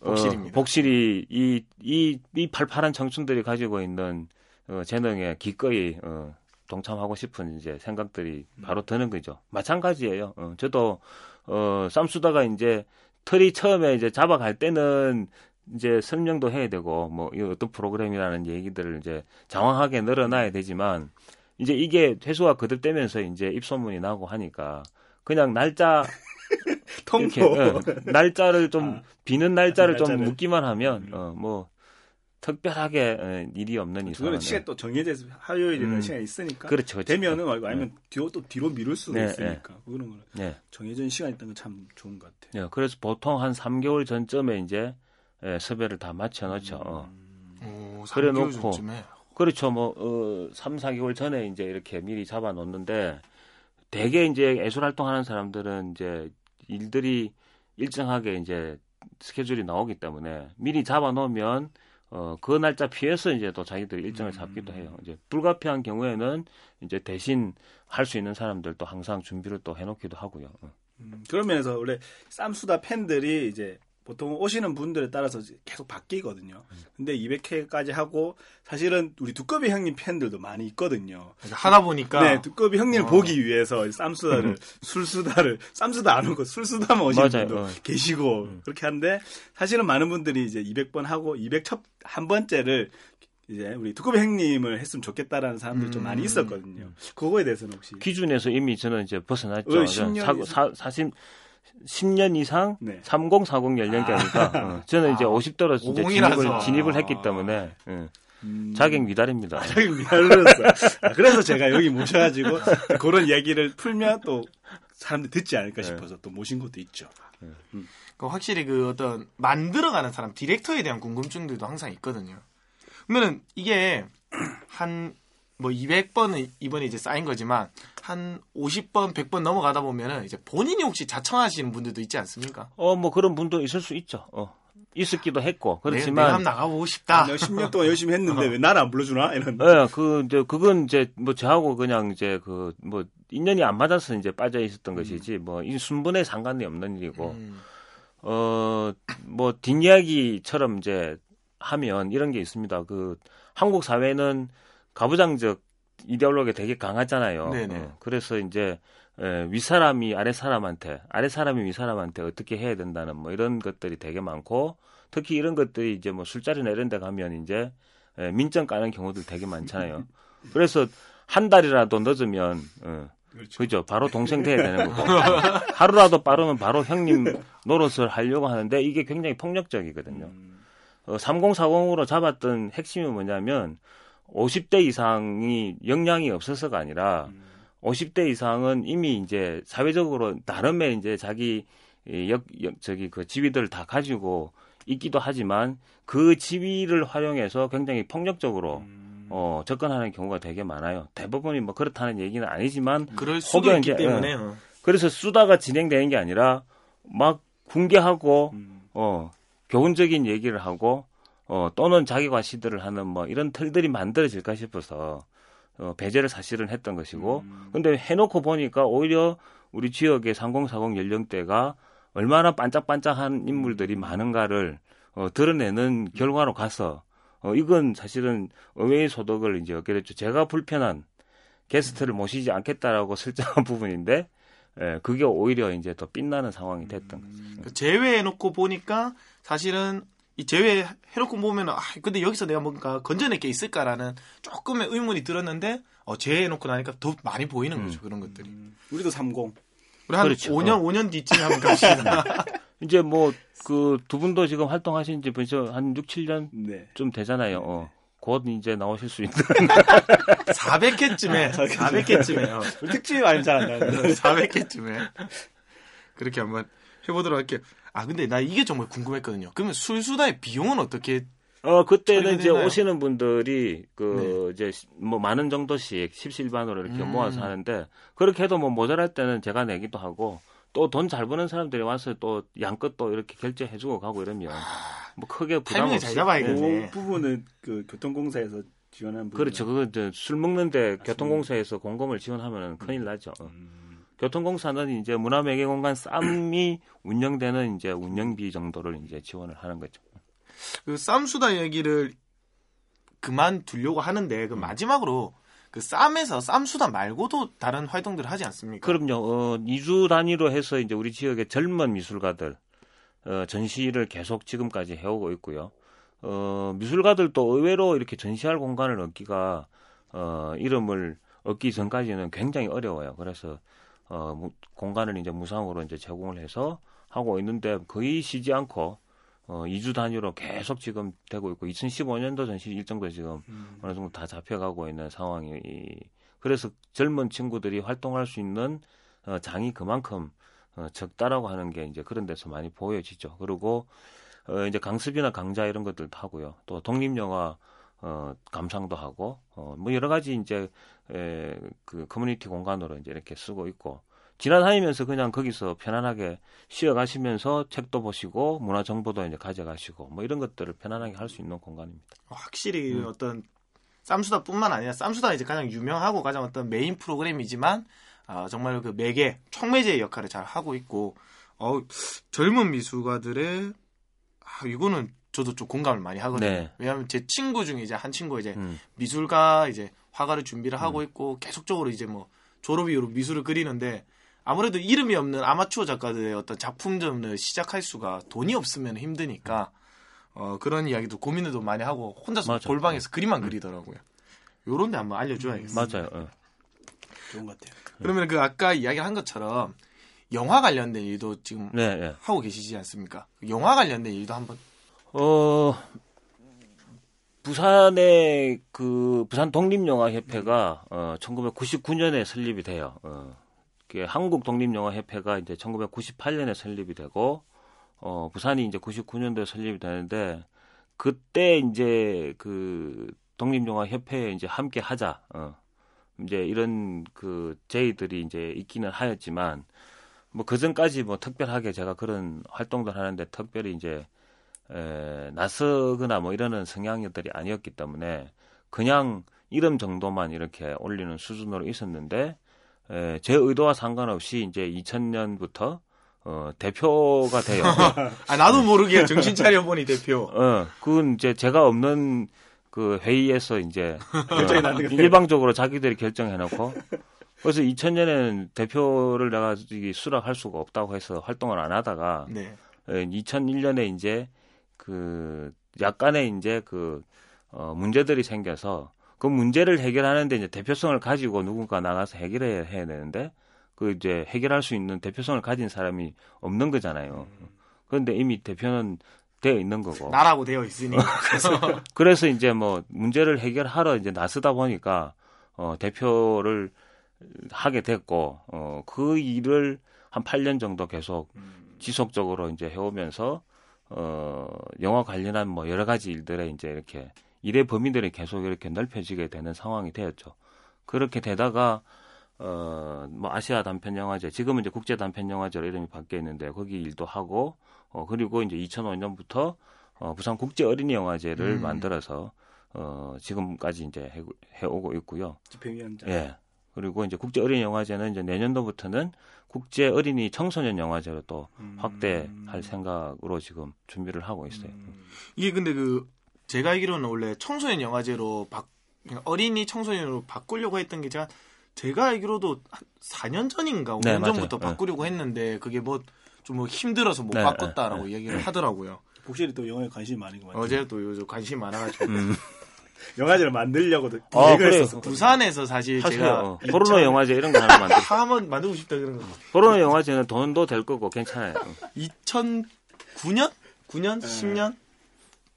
어, 복실입니다. 복실이 이 이 이 팔팔한 청춘들이 가지고 있는 어, 재능에 기꺼이 어, 동참하고 싶은 이제 생각들이 바로 드는 거죠. 마찬가지예요. 어, 저도 어, 쌈수다가 이제 털이 처음에 이제 잡아갈 때는 이제 설명도 해야 되고 뭐 이 어떤 프로그램이라는 얘기들을 이제 장황하게 늘어놔야 되지만 이제 이게 회수가 거듭되면서 이제 입소문이 나고 하니까 그냥 날짜 통보. 이렇게 어, 날짜를 좀 아, 비는 날짜를 좀 날짜를. 묻기만 하면 음. 어뭐 특별하게 어, 일이 없는 그거는 이상은 시간 또 정해져 있어 화요일이나 음. 시간이 있으니까 그렇죠, 그렇죠. 되면은 말고 아니면 뒤로 또 뒤로 미룰 수도 네, 있으니까 그런 거는 네. 정해진 시간 있다는 건 참 좋은 것 같아요. 네, 그래서 보통 한 3개월 전쯤에 이제 예, 섭외를 다 맞춰 놓죠. 어. 오, 그래 3개월 놓고. 전쯤에. 그렇죠. 뭐, 어, 3, 4개월 전에 이제 이렇게 미리 잡아 놓는데, 대개 이제 예술 활동하는 사람들은 이제 일들이 일정하게 이제 스케줄이 나오기 때문에 미리 잡아 놓으면, 어, 그 날짜 피해서 이제 또 자기들 일정을 잡기도 해요. 이제 불가피한 경우에는 이제 대신 할 수 있는 사람들도 항상 준비를 또 해놓기도 하고요. 어. 음, 그런 면에서 원래 쌈수다 팬들이 이제 보통 오시는 분들에 따라서 계속 바뀌거든요. 근데 200회까지 하고 사실은 우리 두꺼비 형님 팬들도 많이 있거든요. 하다 보니까 네, 두꺼비 형님을 어. 보기 위해서 쌈수다를 술수다를 쌈수다 안 오고 술수다만 오시는 맞아요. 분도 어. 계시고 그렇게 하는데 사실은 많은 분들이 이제 200번 하고 200첫 한 번째를 이제 우리 두꺼비 형님을 했으면 좋겠다라는 사람들이 좀 많이 음. 있었거든요. 그거에 대해서는 혹시 기준에서 이미 저는 이제 벗어났죠. 어, 10년 사? 사, 사실 10년 이상 네. 3040 연령대니까 어, 저는 이제 아, 50대로 이제 50이라서. 진입을, 진입을 했기 때문에 예, 음. 자격 미달입니다. 자기 미안했어요. 아, 그래서 제가 여기 모셔가지고 그런 얘기를 풀면 또 사람들이 듣지 않을까 네. 싶어서 또 모신 것도 있죠. 그 확실히 그 어떤 만들어가는 사람 디렉터에 대한 궁금증들도 항상 있거든요. 그러면은 이게 한 뭐 200번은 이번에 이제 쌓인 거지만 한 50번, 100번 넘어가다 보면은 이제 본인이 혹시 자청하시는 분들도 있지 않습니까? 어, 뭐 그런 분도 있을 수 있죠. 어, 있었기도 했고 내가, 내가 그렇지만 한번 나가보고 싶다. 내가 10년 동안 열심히 했는데 왜 나를 안 불러주나 이런. 예, 그 이제 그건 이제 뭐 저하고 그냥 이제 그 뭐 인연이 안 맞아서 이제 빠져 있었던 것이지 뭐 이 순번에 상관이 없는 일이고 음. 어, 뭐, 뒷이야기처럼 이제 하면 이런 게 있습니다. 그, 한국 사회는 가부장적 이데올로기가 되게 강하잖아요. 네네. 어, 그래서 이제, 에, 윗사람이 아랫사람한테, 아랫사람이 윗사람한테 어떻게 해야 된다는 뭐 이런 것들이 되게 많고, 특히 이런 것들이 이제 뭐 술자리나 이런 데 가면 이제, 에, 민정 까는 경우들 되게 많잖아요. 그래서 한 달이라도 늦으면, 어, 그렇죠. 그죠. 바로 동생 돼야 되는 거고. 하루라도 빠르면 바로 형님 노릇을 하려고 하는데 이게 굉장히 폭력적이거든요. 음. 어, 3040으로 잡았던 핵심이 뭐냐면 50대 이상이 역량이 없어서가 아니라 음. 50대 이상은 이미 이제 사회적으로 나름의 이제 자기 이 역, 역 저기 그 지위들을 다 가지고 있기도 하지만 그 지위를 활용해서 굉장히 폭력적으로 음. 어, 접근하는 경우가 되게 많아요. 대부분이 뭐 그렇다는 얘기는 아니지만 그럴 수도 있기 이제, 때문에 예. 어. 그래서 수다가 진행되는 게 아니라 막 궁계하고 음. 어 교훈적인 얘기를 하고 어 또는 자기가 시들을 하는 뭐 이런 틀들이 만들어질까 싶어서 어 배제를 사실은 했던 것이고 음. 근데 해놓고 보니까 오히려 우리 지역의 3040 연령대가 얼마나 반짝반짝한 인물들이 많은가를 어 드러내는 결과로 가서 어 이건 사실은 의외의 소득을 이제 얻게 됐죠. 제가 불편한 게스트를 모시지 않겠다라고 설정한 부분인데 예, 그게 오히려 이제 더 빛나는 상황이 됐던 거죠. 그 제외해놓고 보니까 사실은 이 제외 해놓고 보면은 아 근데 여기서 내가 뭔가 건져낼 게 있을까라는 조금의 의문이 들었는데 어 제외해놓고 나니까 더 많이 보이는 거죠 그런 것들이. 음. 우리도 30. 우리 한 그렇죠. 5년 5년 뒤쯤에 한번 갑시다. 이제 뭐 그 두 분도 지금 활동하신 지 벌써 한 6, 7년 네. 좀 되잖아요. 어. 곧 이제 나오실 수 있는 400회쯤에 400회쯤에요. 우리 특집이 많이 잘안 나는데. 400회쯤에 그렇게 한번 해보도록 할게요. 아 근데 나 이게 정말 궁금했거든요. 그러면 술수다의 비용은 어떻게? 어 그때는 이제? 오시는 분들이 그 이제 뭐 많은 정도씩 십실반으로 이렇게 음. 모아서 하는데 그렇게 해도 뭐 모자랄 때는 제가 내기도 하고 또 돈 잘 버는 사람들이 와서 또 양껏 또 이렇게 결제해주고 가고 이러면 뭐 크게 부담 없이. 그 부분은 그 교통공사에서 지원한 부분. 그렇죠. 그거 이제 술 먹는데 교통공사에서 공금을 지원하면 큰일 나죠. 어. 음. 교통공사는 이제 문화매개공간 쌈이 운영되는 이제 운영비 정도를 이제 지원을 하는 거죠. 그 쌈수다 얘기를 그만두려고 하는데 그 마지막으로 그 쌈에서 쌈수다 말고도 다른 활동들을 하지 않습니까? 그럼요. 어, 2주 단위로 해서 이제 우리 지역의 젊은 미술가들 어, 전시를 계속 지금까지 해오고 있고요. 어, 미술가들도 의외로 이렇게 전시할 공간을 얻기가 어, 이름을 얻기 전까지는 굉장히 어려워요. 그래서 어, 무, 공간을 이제 무상으로 이제 제공을 해서 하고 있는데 거의 쉬지 않고 어, 2주 단위로 계속 지금 되고 있고 2015년도 전시 일정도 지금 음. 어느 정도 다 잡혀가고 있는 상황이 그래서 젊은 친구들이 활동할 수 있는 어, 장이 그만큼 어, 적다라고 하는 게 이제 그런 데서 많이 보여지죠. 그리고 어, 이제 강습이나 강좌 이런 것들도 하고요. 또 독립영화 어, 감상도 하고 어, 뭐 여러 가지 이제 에, 그 커뮤니티 공간으로 이제 이렇게 쓰고 있고 지나다니면서 그냥 거기서 편안하게 쉬어가시면서 책도 보시고 문화 정보도 이제 가져가시고 뭐 이런 것들을 편안하게 할 수 있는 공간입니다. 확실히 음. 어떤 쌈수다뿐만 아니라 쌈수다 이제 가장 유명하고 가장 어떤 메인 프로그램이지만 아, 정말 그 매개 촉매제의 역할을 잘 하고 있고 어, 젊은 미술가들의 아, 이거는 저도 좀 공감을 많이 하거든요. 네. 왜냐하면 제 친구 중에 이제 한 친구 이제 음. 미술가 이제 화가를 준비를 하고 있고 계속적으로 이제 뭐 졸업 이후로 미술을 그리는데 아무래도 이름이 없는 아마추어 작가들의 어떤 작품점을 시작할 수가 돈이 없으면 힘드니까 어, 그런 이야기도 고민도 많이 하고 혼자서 맞아. 골방에서 그림만 그리더라고요. 요런 데 한번 알려줘야겠어요. 맞아요. 어. 좋은 것 같아요. 그러면 그 아까 이야기한 것처럼 영화 관련된 일도 지금 네, 네. 하고 계시지 않습니까? 영화 관련된 일도 한번 어, 부산의 그 부산 독립영화협회가 어, 1999년에 설립이 돼요. 어, 그게 한국 독립영화협회가 이제 1998년에 설립이 되고 어, 부산이 이제 99년도에 설립이 되는데 그때 이제 그 독립영화협회에 이제 함께 하자. 어, 이제 이런 그 제의들이 이제 있기는 하였지만 뭐 그 전까지 뭐 특별하게 제가 그런 활동들 하는데 특별히 이제 에, 나서거나 뭐 이러는 성향들이 아니었기 때문에 그냥 이름 정도만 이렇게 올리는 수준으로 있었는데 에, 제 의도와 상관없이 이제 2000년부터 어, 대표가 돼요. 아 나도 모르게 정신 차려 보니 대표. 어, 그건 이제 제가 없는 그 회의에서 이제 어. 일방적으로 자기들이 결정해놓고 그래서 2000년에는 대표를 내가 이 수락할 수가 없다고 해서 활동을 안 하다가 네. 2001년에 이제 그 약간의 이제 그 어, 문제들이 생겨서 그 문제를 해결하는데 이제 대표성을 가지고 누군가 나가서 해결해야 해야 되는데 그 이제 해결할 수 있는 대표성을 가진 사람이 없는 거잖아요. 그런데 이미 대표는 되어 있는 거고. 나라고 되어 있으니. 그래서 이제 뭐 문제를 해결하러 이제 나서다 보니까 어 대표를 하게 됐고 어그 일을 한 8년 정도 계속 지속적으로 이제 해오면서 어 영화 관련한 뭐 여러 가지 일들에 이제 이렇게 일의 범위들이 계속 이렇게 넓혀지게 되는 상황이 되었죠. 그렇게 되다가 어 뭐 아시아 단편 영화제 지금은 이제 국제 단편 영화제로 이름이 바뀌어 있는데 거기 일도 하고 어 그리고 이제 2005년부터 어 부산 국제 어린이 영화제를 음. 만들어서 어 지금까지 이제 해, 해오고 있고요. 집행위원장. 예. 그리고 이제 국제 어린이 영화제는 이제 내년도부터는 국제 어린이 청소년 영화제로 또 음. 확대할 생각으로 지금 준비를 하고 있어요. 이게 근데 그 제가 알기로는 원래 청소년 영화제로 바, 어린이 청소년으로 바꾸려고 했던 게 제가 제가 알기로도 한 4년 전인가 5년 네. 전부터 네. 바꾸려고 했는데 그게 뭐 좀 뭐 힘들어서 못 네, 바꿨다라고 네, 얘기를 하더라고요. 복실이 또 영화에 관심이 많은 것 같아요. 어제 또 요즘 관심 많아가지고 음. 영화제를 만들려고도 아, 계획을 그래요. 했었어. 부산에서 사실 제가 하세요. 포르노 영화제 이런 거 하나 만들. 한번 만들고 싶다 그런 거. 포르노 영화제는 돈도 될 거고 괜찮아요. 2009년? 9년? 10년?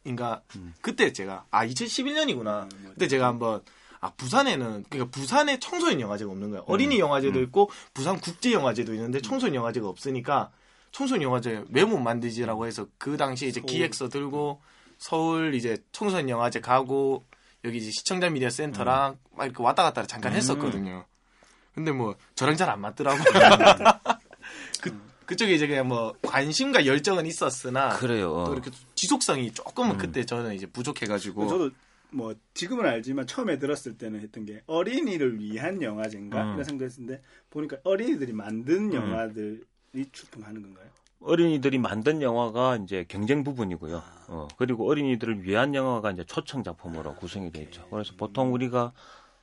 인가 음. 그때 제가 아 2011년이구나. 그때 제가 한번 아 부산에는 그러니까 부산에 청소년 영화제가 없는 거야. 어린이 영화제도 있고 부산 국제 영화제도 있는데 청소년 영화제가 없으니까 청소년 영화제 왜 못 만들지라고 해서 그 당시에 이제. 기획서 들고 서울 이제 청소년 영화제 가고 여기 이제 시청자 미디어 센터랑 막 이렇게 왔다 갔다 잠깐 했었거든요. 근데 뭐 저랑 잘 안 맞더라고요. 그 그쪽에 이제 그냥 뭐 관심과 열정은 있었으나 그래요. 또 어. 이렇게 지속성이 조금은 음. 그때 저는 이제 부족해가지고 저도 뭐 지금은 알지만 처음에 들었을 때는 했던 게 어린이를 위한 영화제인가 음. 이런 생각했는데 보니까 어린이들이 만든 음. 영화들이 출품하는 건가요? 어린이들이 만든 영화가 이제 경쟁 부분이고요. 어, 그리고 어린이들을 위한 영화가 이제 초청 작품으로 구성이 되어 있죠. 그래서 보통 우리가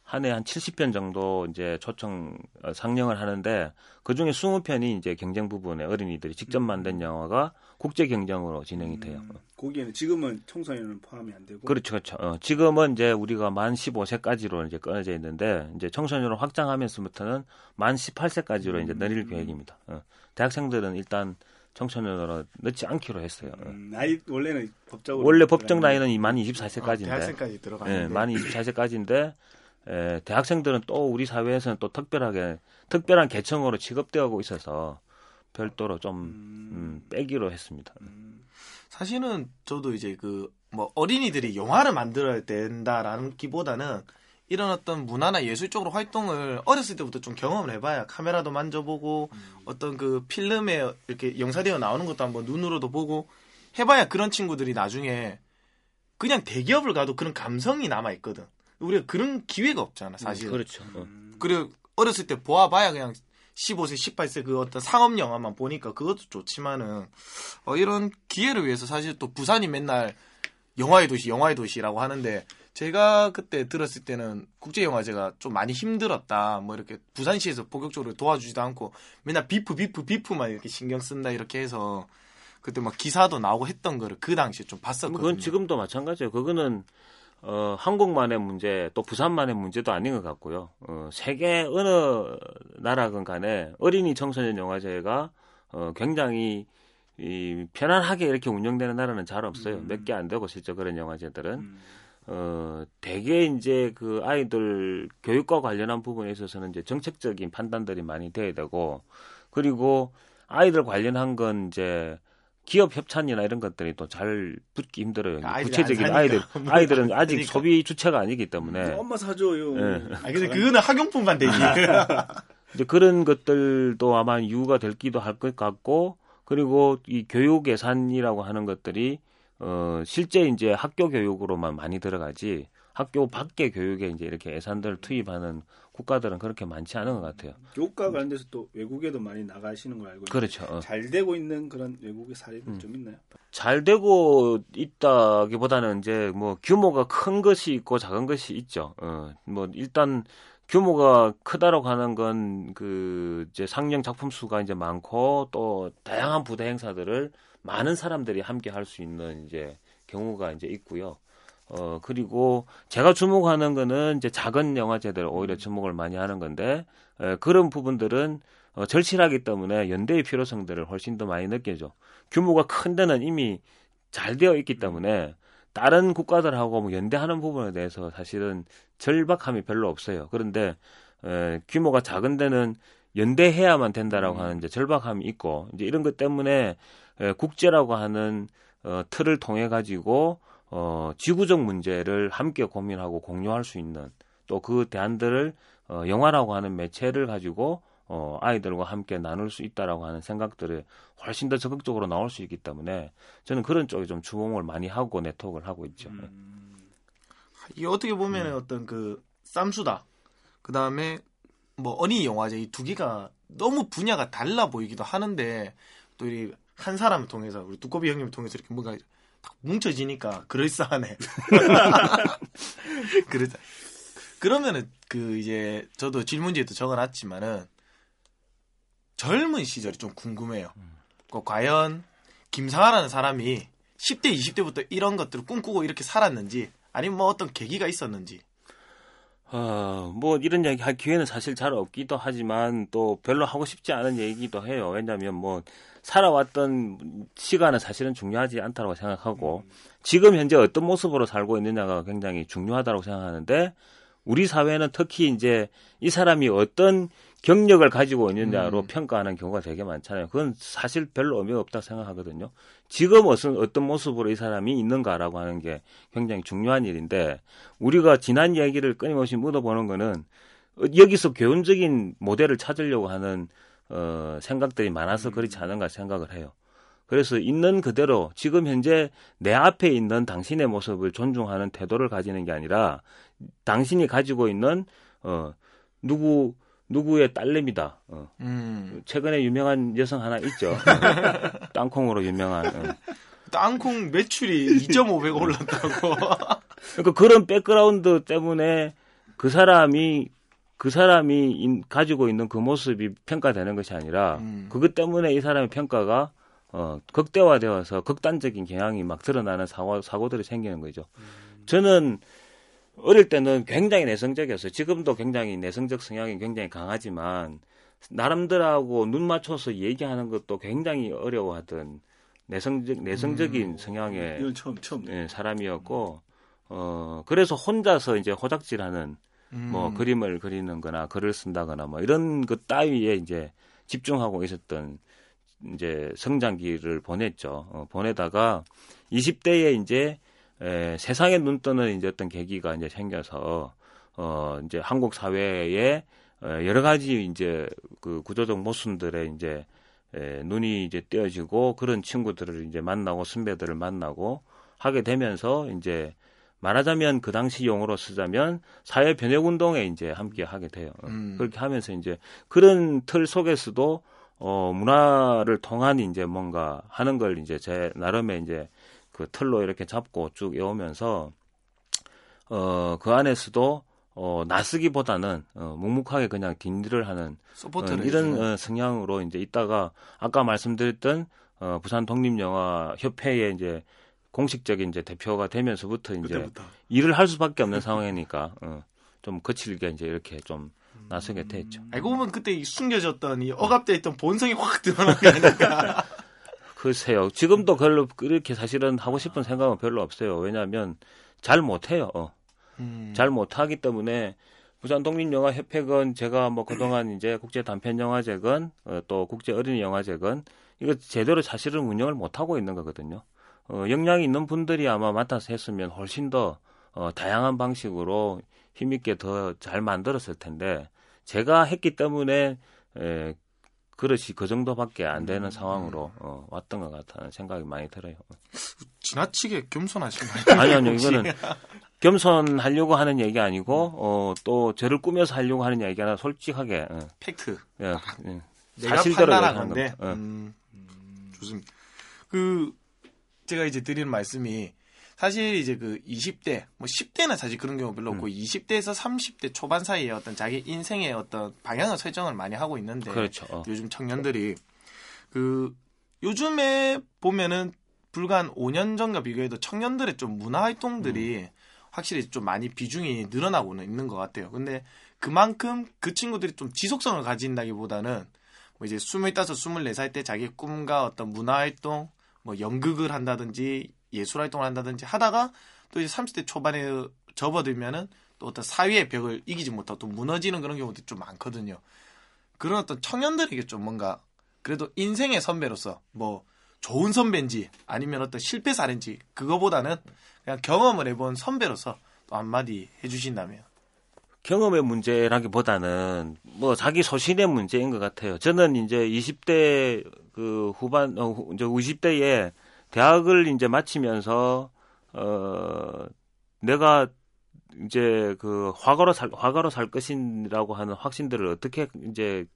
한 해한 70편 정도 이제 초청 어, 상영을 하는데 그 중에 20편이 이제 경쟁 부분에 어린이들이 직접 만든 영화가 국제 경쟁으로 진행이 돼요. 음, 거기에는 지금은 청소년은 포함이 안 되고 그렇죠, 그렇죠. 어, 지금은 이제 우리가 만 15세까지로 이제 끊어져 있는데 이제 청소년으로 확장하면서부터는 만 18세까지로 이제 늘릴 음. 계획입니다. 어, 대학생들은 일단 청소년으로 넣지 않기로 했어요. 어. 음, 나이 원래는 법적으로 원래 법정 들어가는 나이는 만 어, 24세까지인데 대학생까지 들어가는데 예, 만 24세까지인데 에, 대학생들은 또 우리 사회에서는 또 특별하게 특별한 계층으로 취급되고 있어서 별도로 좀 음, 빼기로 했습니다. 사실은 저도 이제 그 뭐 어린이들이 영화를 만들어야 된다라는 기보다는 이런 어떤 문화나 예술 쪽으로 활동을 어렸을 때부터 좀 경험을 해봐야 카메라도 만져보고 어떤 그 필름에 이렇게 영사되어 나오는 것도 한번 눈으로도 보고 해봐야 그런 친구들이 나중에 그냥 대기업을 가도 그런 감성이 남아 있거든. 우리가 그런 기회가 없잖아 사실. 그렇죠. 어. 음. 그리고 어렸을 때 보아봐야 그냥 15세, 18세 그 어떤 상업 영화만 보니까 그것도 좋지만은 어, 이런 기회를 위해서 사실 또 부산이 맨날 영화의 도시, 영화의 도시라고 하는데 제가 그때 들었을 때는 국제영화제가 좀 많이 힘들었다. 뭐 이렇게 부산시에서 본격적으로 도와주지도 않고 맨날 비프, 비프, 비프만 이렇게 신경 쓴다 이렇게 해서 그때 막 기사도 나오고 했던 거를 그 당시에 좀 봤었거든요. 그건 지금도 마찬가지예요. 그거는 어, 한국만의 문제 또 부산만의 문제도 아닌 것 같고요. 어, 세계 어느 나라건 간에 어린이 청소년 영화제가 어, 굉장히 이 편안하게 이렇게 운영되는 나라는 잘 없어요. 몇개 안 되고 실제 그런 영화제들은 음. 어, 대개 이제 그 아이들 교육과 관련한 부분에 있어서는 이제 정책적인 판단들이 많이 돼야 되고, 그리고 아이들 관련한 건 이제 기업 협찬이나 이런 것들이 또 잘 붙기 힘들어요. 아이들이 구체적인 안 아이들. 아이들은 아직 그러니까. 소비 주체가 아니기 때문에 엄마 사줘요. 네. 아 근데 그거는 학용품만 되지. 이제 그런 것들도 아마 이유가 될 기도 할 것 같고, 그리고 이 교육 예산이라고 하는 것들이 어 실제 이제 학교 교육으로만 많이 들어가지 학교 밖의 교육에 이제 이렇게 예산들을 투입하는 국가들은 그렇게 많지 않은 것 같아요. 교육과 관련돼서 또 외국에도 많이 나가시는 걸 알고 그렇죠. 어. 잘 되고 있는 그런 외국의 사례들 음. 좀 있나요? 잘 되고 있다기보다는 이제 뭐 규모가 큰 것이 있고 작은 것이 있죠. 어, 뭐 일단 규모가 크다라고 하는 건 그 이제 상영 작품 수가 이제 많고 또 다양한 부대 행사들을 많은 사람들이 함께 할 수 있는 이제 경우가 이제 있고요. 어 그리고 제가 주목하는 거는 이제 작은 영화제들 오히려 주목을 많이 하는 건데 에, 그런 부분들은 어, 절실하기 때문에 연대의 필요성들을 훨씬 더 많이 느껴져. 규모가 큰 데는 이미 잘 되어 있기 때문에 다른 국가들하고 뭐 연대하는 부분에 대해서 사실은 절박함이 별로 없어요. 그런데 에, 규모가 작은 데는 연대해야만 된다라고 하는 이제 절박함이 있고 이제 이런 것 때문에 에, 국제라고 하는 어, 틀을 통해 가지고 어, 지구적 문제를 함께 고민하고 공유할 수 있는 또 그 대안들을 어, 영화라고 하는 매체를 가지고 어, 아이들과 함께 나눌 수 있다라고 하는 생각들을 훨씬 더 적극적으로 나올 수 있기 때문에 저는 그런 쪽에 좀 주목을 많이 하고 네트워크를 하고 있죠. 이게 어떻게 보면 은 어떤 그 쌈수다. 그 다음에 뭐 어린이 영화제 이 두 개가 너무 분야가 달라 보이기도 하는데 또 이 한 사람을 통해서 우리 두꺼비 형님을 통해서 이렇게 뭔가 딱 뭉쳐지니까 그럴싸하네. 그러자. 그러면은 그 이제 저도 질문지에도 적어놨지만은 젊은 시절이 좀 궁금해요. 그 과연 김상아라는 사람이 10대, 20대부터 이런 것들을 꿈꾸고 이렇게 살았는지 아니면 뭐 어떤 계기가 있었는지. 어, 뭐 이런 얘기 할 기회는 사실 잘 없기도 하지만 또 별로 하고 싶지 않은 얘기도 해요. 왜냐하면 뭐 살아왔던 시간은 사실은 중요하지 않다고 생각하고 지금 현재 어떤 모습으로 살고 있느냐가 굉장히 중요하다고 생각하는데 우리 사회는 특히 이제 이 사람이 어떤 경력을 가지고 있느냐로 음. 평가하는 경우가 되게 많잖아요. 그건 사실 별로 의미가 없다고 생각하거든요. 지금 어떤, 어떤 모습으로 이 사람이 있는가라고 하는 게 굉장히 중요한 일인데 우리가 지난 얘기를 끊임없이 묻어보는 거는 어, 여기서 교훈적인 모델을 찾으려고 하는 어, 생각들이 많아서 그렇지 않은가 생각을 해요. 그래서 있는 그대로 지금 현재 내 앞에 있는 당신의 모습을 존중하는 태도를 가지는 게 아니라 당신이 가지고 있는 어 누구 누구의 딸내미다. 어, 음. 최근에 유명한 여성 하나 있죠. 땅콩으로 유명한. 어. 땅콩 매출이 2.5배가 올랐다고. 그러니까 그런 백그라운드 때문에 그 사람이 그 사람이 인, 가지고 있는 그 모습이 평가되는 것이 아니라 음. 그것 때문에 이 사람의 평가가 어, 극대화되어서 극단적인 경향이 막 드러나는 사고, 사고들이 생기는 거죠. 저는 어릴 때는 굉장히 내성적이었어요. 지금도 굉장히 내성적 성향이 굉장히 강하지만 나름들하고 눈 맞춰서 얘기하는 것도 굉장히 어려워하던 내성적 내성적인 성향의 이건 처음 처음. 예, 사람이었고 어 그래서 혼자서 이제 호작질하는 음. 뭐 그림을 그리는거나 글을 쓴다거나 뭐 이런 것 따위에 이제 집중하고 있었던 이제 성장기를 보냈죠. 어, 보내다가 20대에 이제 에, 세상에 눈 뜨는 이제 어떤 계기가 이제 생겨서 어 이제 한국 사회에 어, 여러 가지 이제 그 구조적 모순들에 이제 에, 눈이 이제 띄어지고 그런 친구들을 이제 만나고 선배들을 만나고 하게 되면서 이제 말하자면 그 당시 용어로 쓰자면 사회 변혁 운동에 이제 함께 하게 돼요. 어, 음. 그렇게 하면서 이제 그런 틀 속에서도 어 문화를 통한 이제 뭔가 하는 걸 이제 제 나름의 이제 그 틀로 이렇게 잡고 쭉 해오면서 어 그 안에서도 어 나서기보다는 어 묵묵하게 그냥 뒷일을 하는 support를 어, 이런. 어, 성향으로 이제 있다가 아까 말씀드렸던 어 부산 독립영화 협회의 이제 공식적인 이제 대표가 되면서부터 이제 그때부터. 일을 할 수밖에 없는 상황이니까 어, 좀 거칠게 이제 이렇게 좀 나서게 됐죠. 알고 보면 그때 이 숨겨졌던 이 억압돼 있던 본성이 확 드러난 게 아닐까. 글쎄요. 지금도 별로 그렇게 사실은 하고 싶은 생각은 별로 없어요. 왜냐하면 잘 못해요. 어. 음. 잘 못하기 때문에 부산 독립영화협회건 제가 뭐 그동안 이제 국제 단편 영화제건 어, 또 국제 어린이 영화제건 이거 제대로 사실은 운영을 못 하고 있는 거거든요. 어, 역량이 있는 분들이 아마 맡아서 했으면 훨씬 더 어, 다양한 방식으로 힘있게 더 잘 만들었을 텐데 제가 했기 때문에 에, 그릇이 그 정도밖에 안 되는 상황으로 어, 왔던 것 같다는 생각이 많이 들어요. 지나치게 겸손하신 거 아니 아니에요? 아니요 혹시? 이거는 겸손하려고 하는 얘기 아니고 어, 또 저를 꾸며서 하려고 하는 얘기 하나 솔직하게 어, 팩트. 예, 예. 내가 사실대로 판단한 얘기하는 건데. 겁니다. 어. 음, 좋습니다. 그 제가 이제 드리는 말씀이 사실 이제 그 20대, 뭐 10대는 사실 그런 경우 별로 음. 없고 20대에서 30대 초반 사이에 어떤 자기 인생의 어떤 방향을 설정을 많이 하고 있는데 그렇죠. 어. 요즘 청년들이 그 요즘에 보면은 불과 한 5년 전과 비교해도 청년들의 좀 문화 활동들이 음. 확실히 좀 많이 비중이 늘어나고는 있는 것 같아요. 근데 그만큼 그 친구들이 좀 지속성을 가진다기보다는 뭐 이제 25, 24살 때 자기 꿈과 어떤 문화 활동, 뭐 연극을 한다든지 예술 활동을 한다든지 하다가 또 이제 30대 초반에 접어들면은 또 어떤 사회의 벽을 이기지 못하고 또 무너지는 그런 경우도 좀 많거든요. 그런 어떤 청년들에게 좀 뭔가 그래도 인생의 선배로서 뭐 좋은 선배인지 아니면 어떤 실패 사례인지 그거보다는 그냥 경험을 해본 선배로서 또 한마디 해주신다면 경험의 문제라기보다는 뭐 자기 소신의 문제인 것 같아요. 저는 이제 20대 그 후반 어 후- 이제 20대에 대학을 이제 마치면서 어 내가 이제 그 화가로 살 화가로 살 것이라고 하는 확신들을 어떻게 이제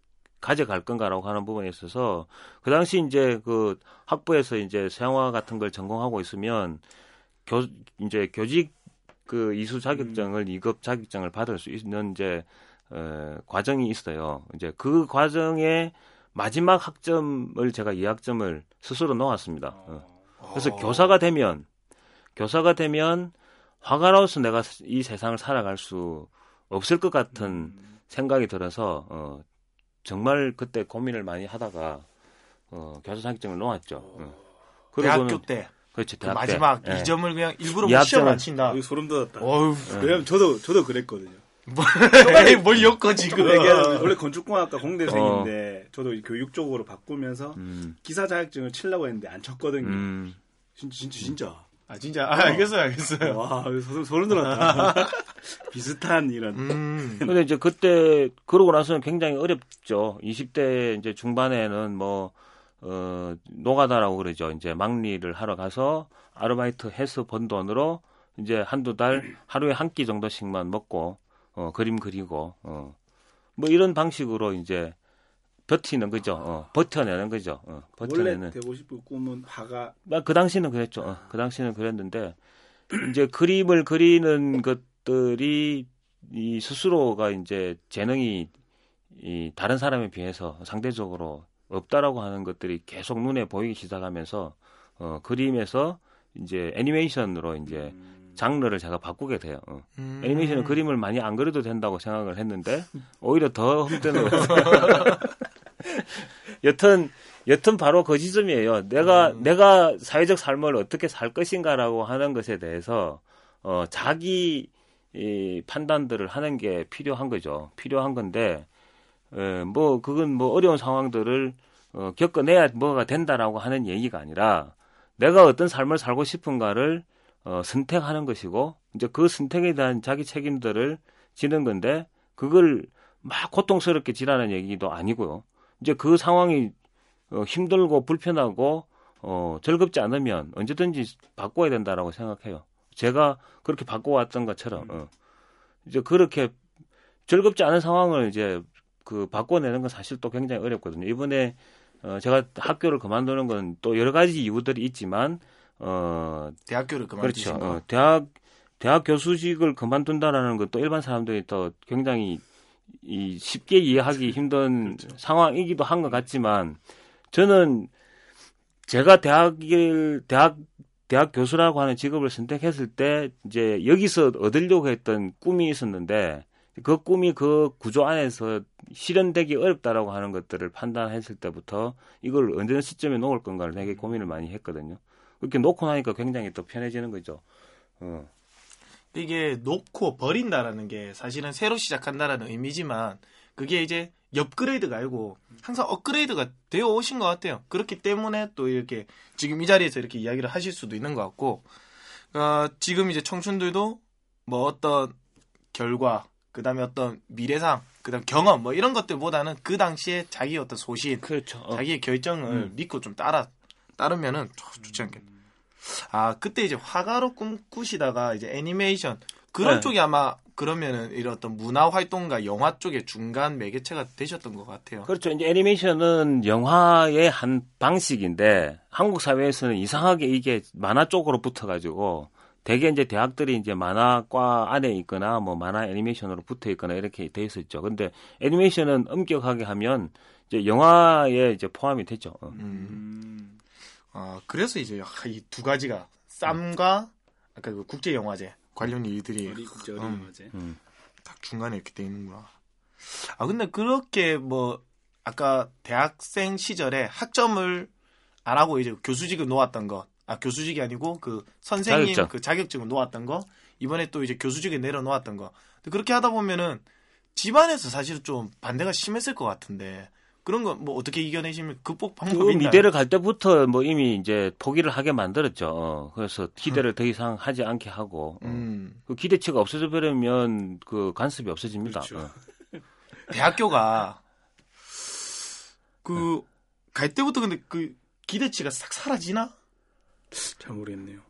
가져갈 건가라고 하는 부분에 있어서 그 당시 이제 그 학부에서 이제 서양화 같은 걸 전공하고 있으면 교 이제 교직 그 이수 자격증을 이 2급 자격증을 받을 수 있는 이제 어, 과정이 있어요. 이제 그 과정의 마지막 학점을 제가 2학점을 스스로 놓았습니다. 어. 그래서 교사가 되면 교사가 되면 화가로서 내가 이 세상을 살아갈 수 없을 것 같은 생각이 들어서 어, 정말 그때 고민을 많이 하다가 어, 교사 자격증을 놓았죠. 어. 대학교 때 그렇죠. 그 대학 때. 마지막 예. 이 점을 그냥 일부러 이안 친다. 소름 돋았다. 어휴, 왜냐면 저도 저도 그랬거든요. 에이, 뭘 엮어 지금. 원래 건축공학과 공대생인데 저도 이 교육 쪽으로 바꾸면서 음, 기사 자격증을 치려고 했는데 안 쳤거든요. 음. 진짜 진짜 진짜. 아 진짜 아, 알겠어요, 알겠어요. 와 소름, 소름 돋았다. 비슷한 이런. 음, 근데 이제 그때 그러고 나서는 굉장히 어렵죠. 20대 이제 중반에는 뭐 어, 노가다라고 그러죠. 이제 막리를 하러 가서 아르바이트 해서 번 돈으로 이제 한두 달 하루에 한 끼 정도씩만 먹고 어, 그림 그리고 어, 뭐 이런 방식으로 이제 버티는 거죠. 어, 버텨내는 거죠. 어, 원래 버텨내는. 되고 싶은 꿈은 화가. 아, 그 당시는 그랬죠. 어, 그 당시는 그랬는데 이제 그림을 그리는 것들이 이 스스로가 이제 재능이 이 다른 사람에 비해서 상대적으로 없다라고 하는 것들이 계속 눈에 보이기 시작하면서 어, 그림에서 이제 애니메이션으로 이제 장르를 제가 바꾸게 돼요. 어. 음. 애니메이션은 그림을 많이 안 그려도 된다고 생각을 했는데 오히려 더 흠드는 여튼 여튼 바로 그 지점이에요. 내가 음. 내가 사회적 삶을 어떻게 살 것인가라고 하는 것에 대해서 어 자기 이 판단들을 하는 게 필요한 거죠. 필요한 건데 에, 뭐 그건 뭐 어려운 상황들을 어, 겪어내야 뭐가 된다라고 하는 얘기가 아니라 내가 어떤 삶을 살고 싶은가를 어, 선택하는 것이고 이제 그 선택에 대한 자기 책임들을 지는 건데 그걸 막 고통스럽게 지라는 얘기도 아니고요. 이제 그 상황이 어, 힘들고 불편하고 어, 즐겁지 않으면 언제든지 바꿔야 된다라고 생각해요. 제가 그렇게 바꿔왔던 것처럼 어. 이제 그렇게 즐겁지 않은 상황을 이제 그 바꿔내는 건 사실 또 굉장히 어렵거든요. 이번에 어, 제가 학교를 그만두는 건 또 여러 가지 이유들이 있지만 어, 대학교를 그만두신 그렇죠. 거. 어, 대학 대학 교수직을 그만둔다라는 건또 일반 사람들이 또 굉장히 이 쉽게 이해하기 힘든 그렇죠. 상황이기도 한 것 같지만 저는 제가 대학을 대학 대학 교수라고 하는 직업을 선택했을 때 이제 여기서 얻으려고 했던 꿈이 있었는데 그 꿈이 그 구조 안에서 실현되기 어렵다라고 하는 것들을 판단했을 때부터 이걸 언제 시점에 놓을 건가를 되게 고민을 많이 했거든요. 그렇게 놓고 나니까 굉장히 또 편해지는 거죠. 어. 이게 놓고 버린다라는 게 사실은 새로 시작한다라는 의미지만 그게 이제 업그레이드가 아니고 항상 업그레이드가 되어 오신 것 같아요. 그렇기 때문에 또 이렇게 지금 이 자리에서 이렇게 이야기를 하실 수도 있는 것 같고 어, 지금 이제 청춘들도 뭐 어떤 결과 그다음에 어떤 미래상 그다음 경험 뭐 이런 것들보다는 그 당시에 자기 어떤 소신 그렇죠. 어. 자기의 결정을 음. 믿고 좀 따라 따르면은 좋- 좋지 않겠나. 아 그때 이제 화가로 꿈꾸시다가 이제 애니메이션 그런 네. 쪽이 아마 그러면은 이런 어떤 문화 활동과 영화 쪽의 중간 매개체가 되셨던 것 같아요. 그렇죠. 이제 애니메이션은 영화의 한 방식인데 한국 사회에서는 이상하게 이게 만화 쪽으로 붙어가지고 대개 이제 대학들이 이제 만화과 안에 있거나 뭐 만화 애니메이션으로 붙어 있거나 이렇게 돼 있었죠. 근데 애니메이션은 엄격하게 하면 이제 영화에 이제 포함이 되죠. 어. 음. 아 그래서 이제 이 두 가지가 쌈과 아까 그 국제 영화제 관련 일들이 어리 국제 음. 어린 영화제. 딱 중간에 이렇게 돼 있는구나. 아 근데 그렇게 뭐 아까 대학생 시절에 학점을 안 하고 이제 교수직을 놓았던 거, 아 교수직이 아니고 그 선생님 자격증. 그 자격증을 놓았던 거, 이번에 또 이제 교수직을 내려놓았던 거. 근데 그렇게 하다 보면은 집안에서 사실 좀 반대가 심했을 것 같은데 그런 거 뭐 어떻게 이겨내시면 극복 그 방법이 있나요? 미대를 갈 때부터 뭐 이미 이제 포기를 하게 만들었죠. 어. 그래서 기대를 더 이상 하지 않게 하고 어. 음, 그 기대치가 없어져 버리면 그 간섭이 없어집니다. 그렇죠. 어. 대학교가 그 갈 때부터 근데 그 기대치가 싹 사라지나? 잘 모르겠네요.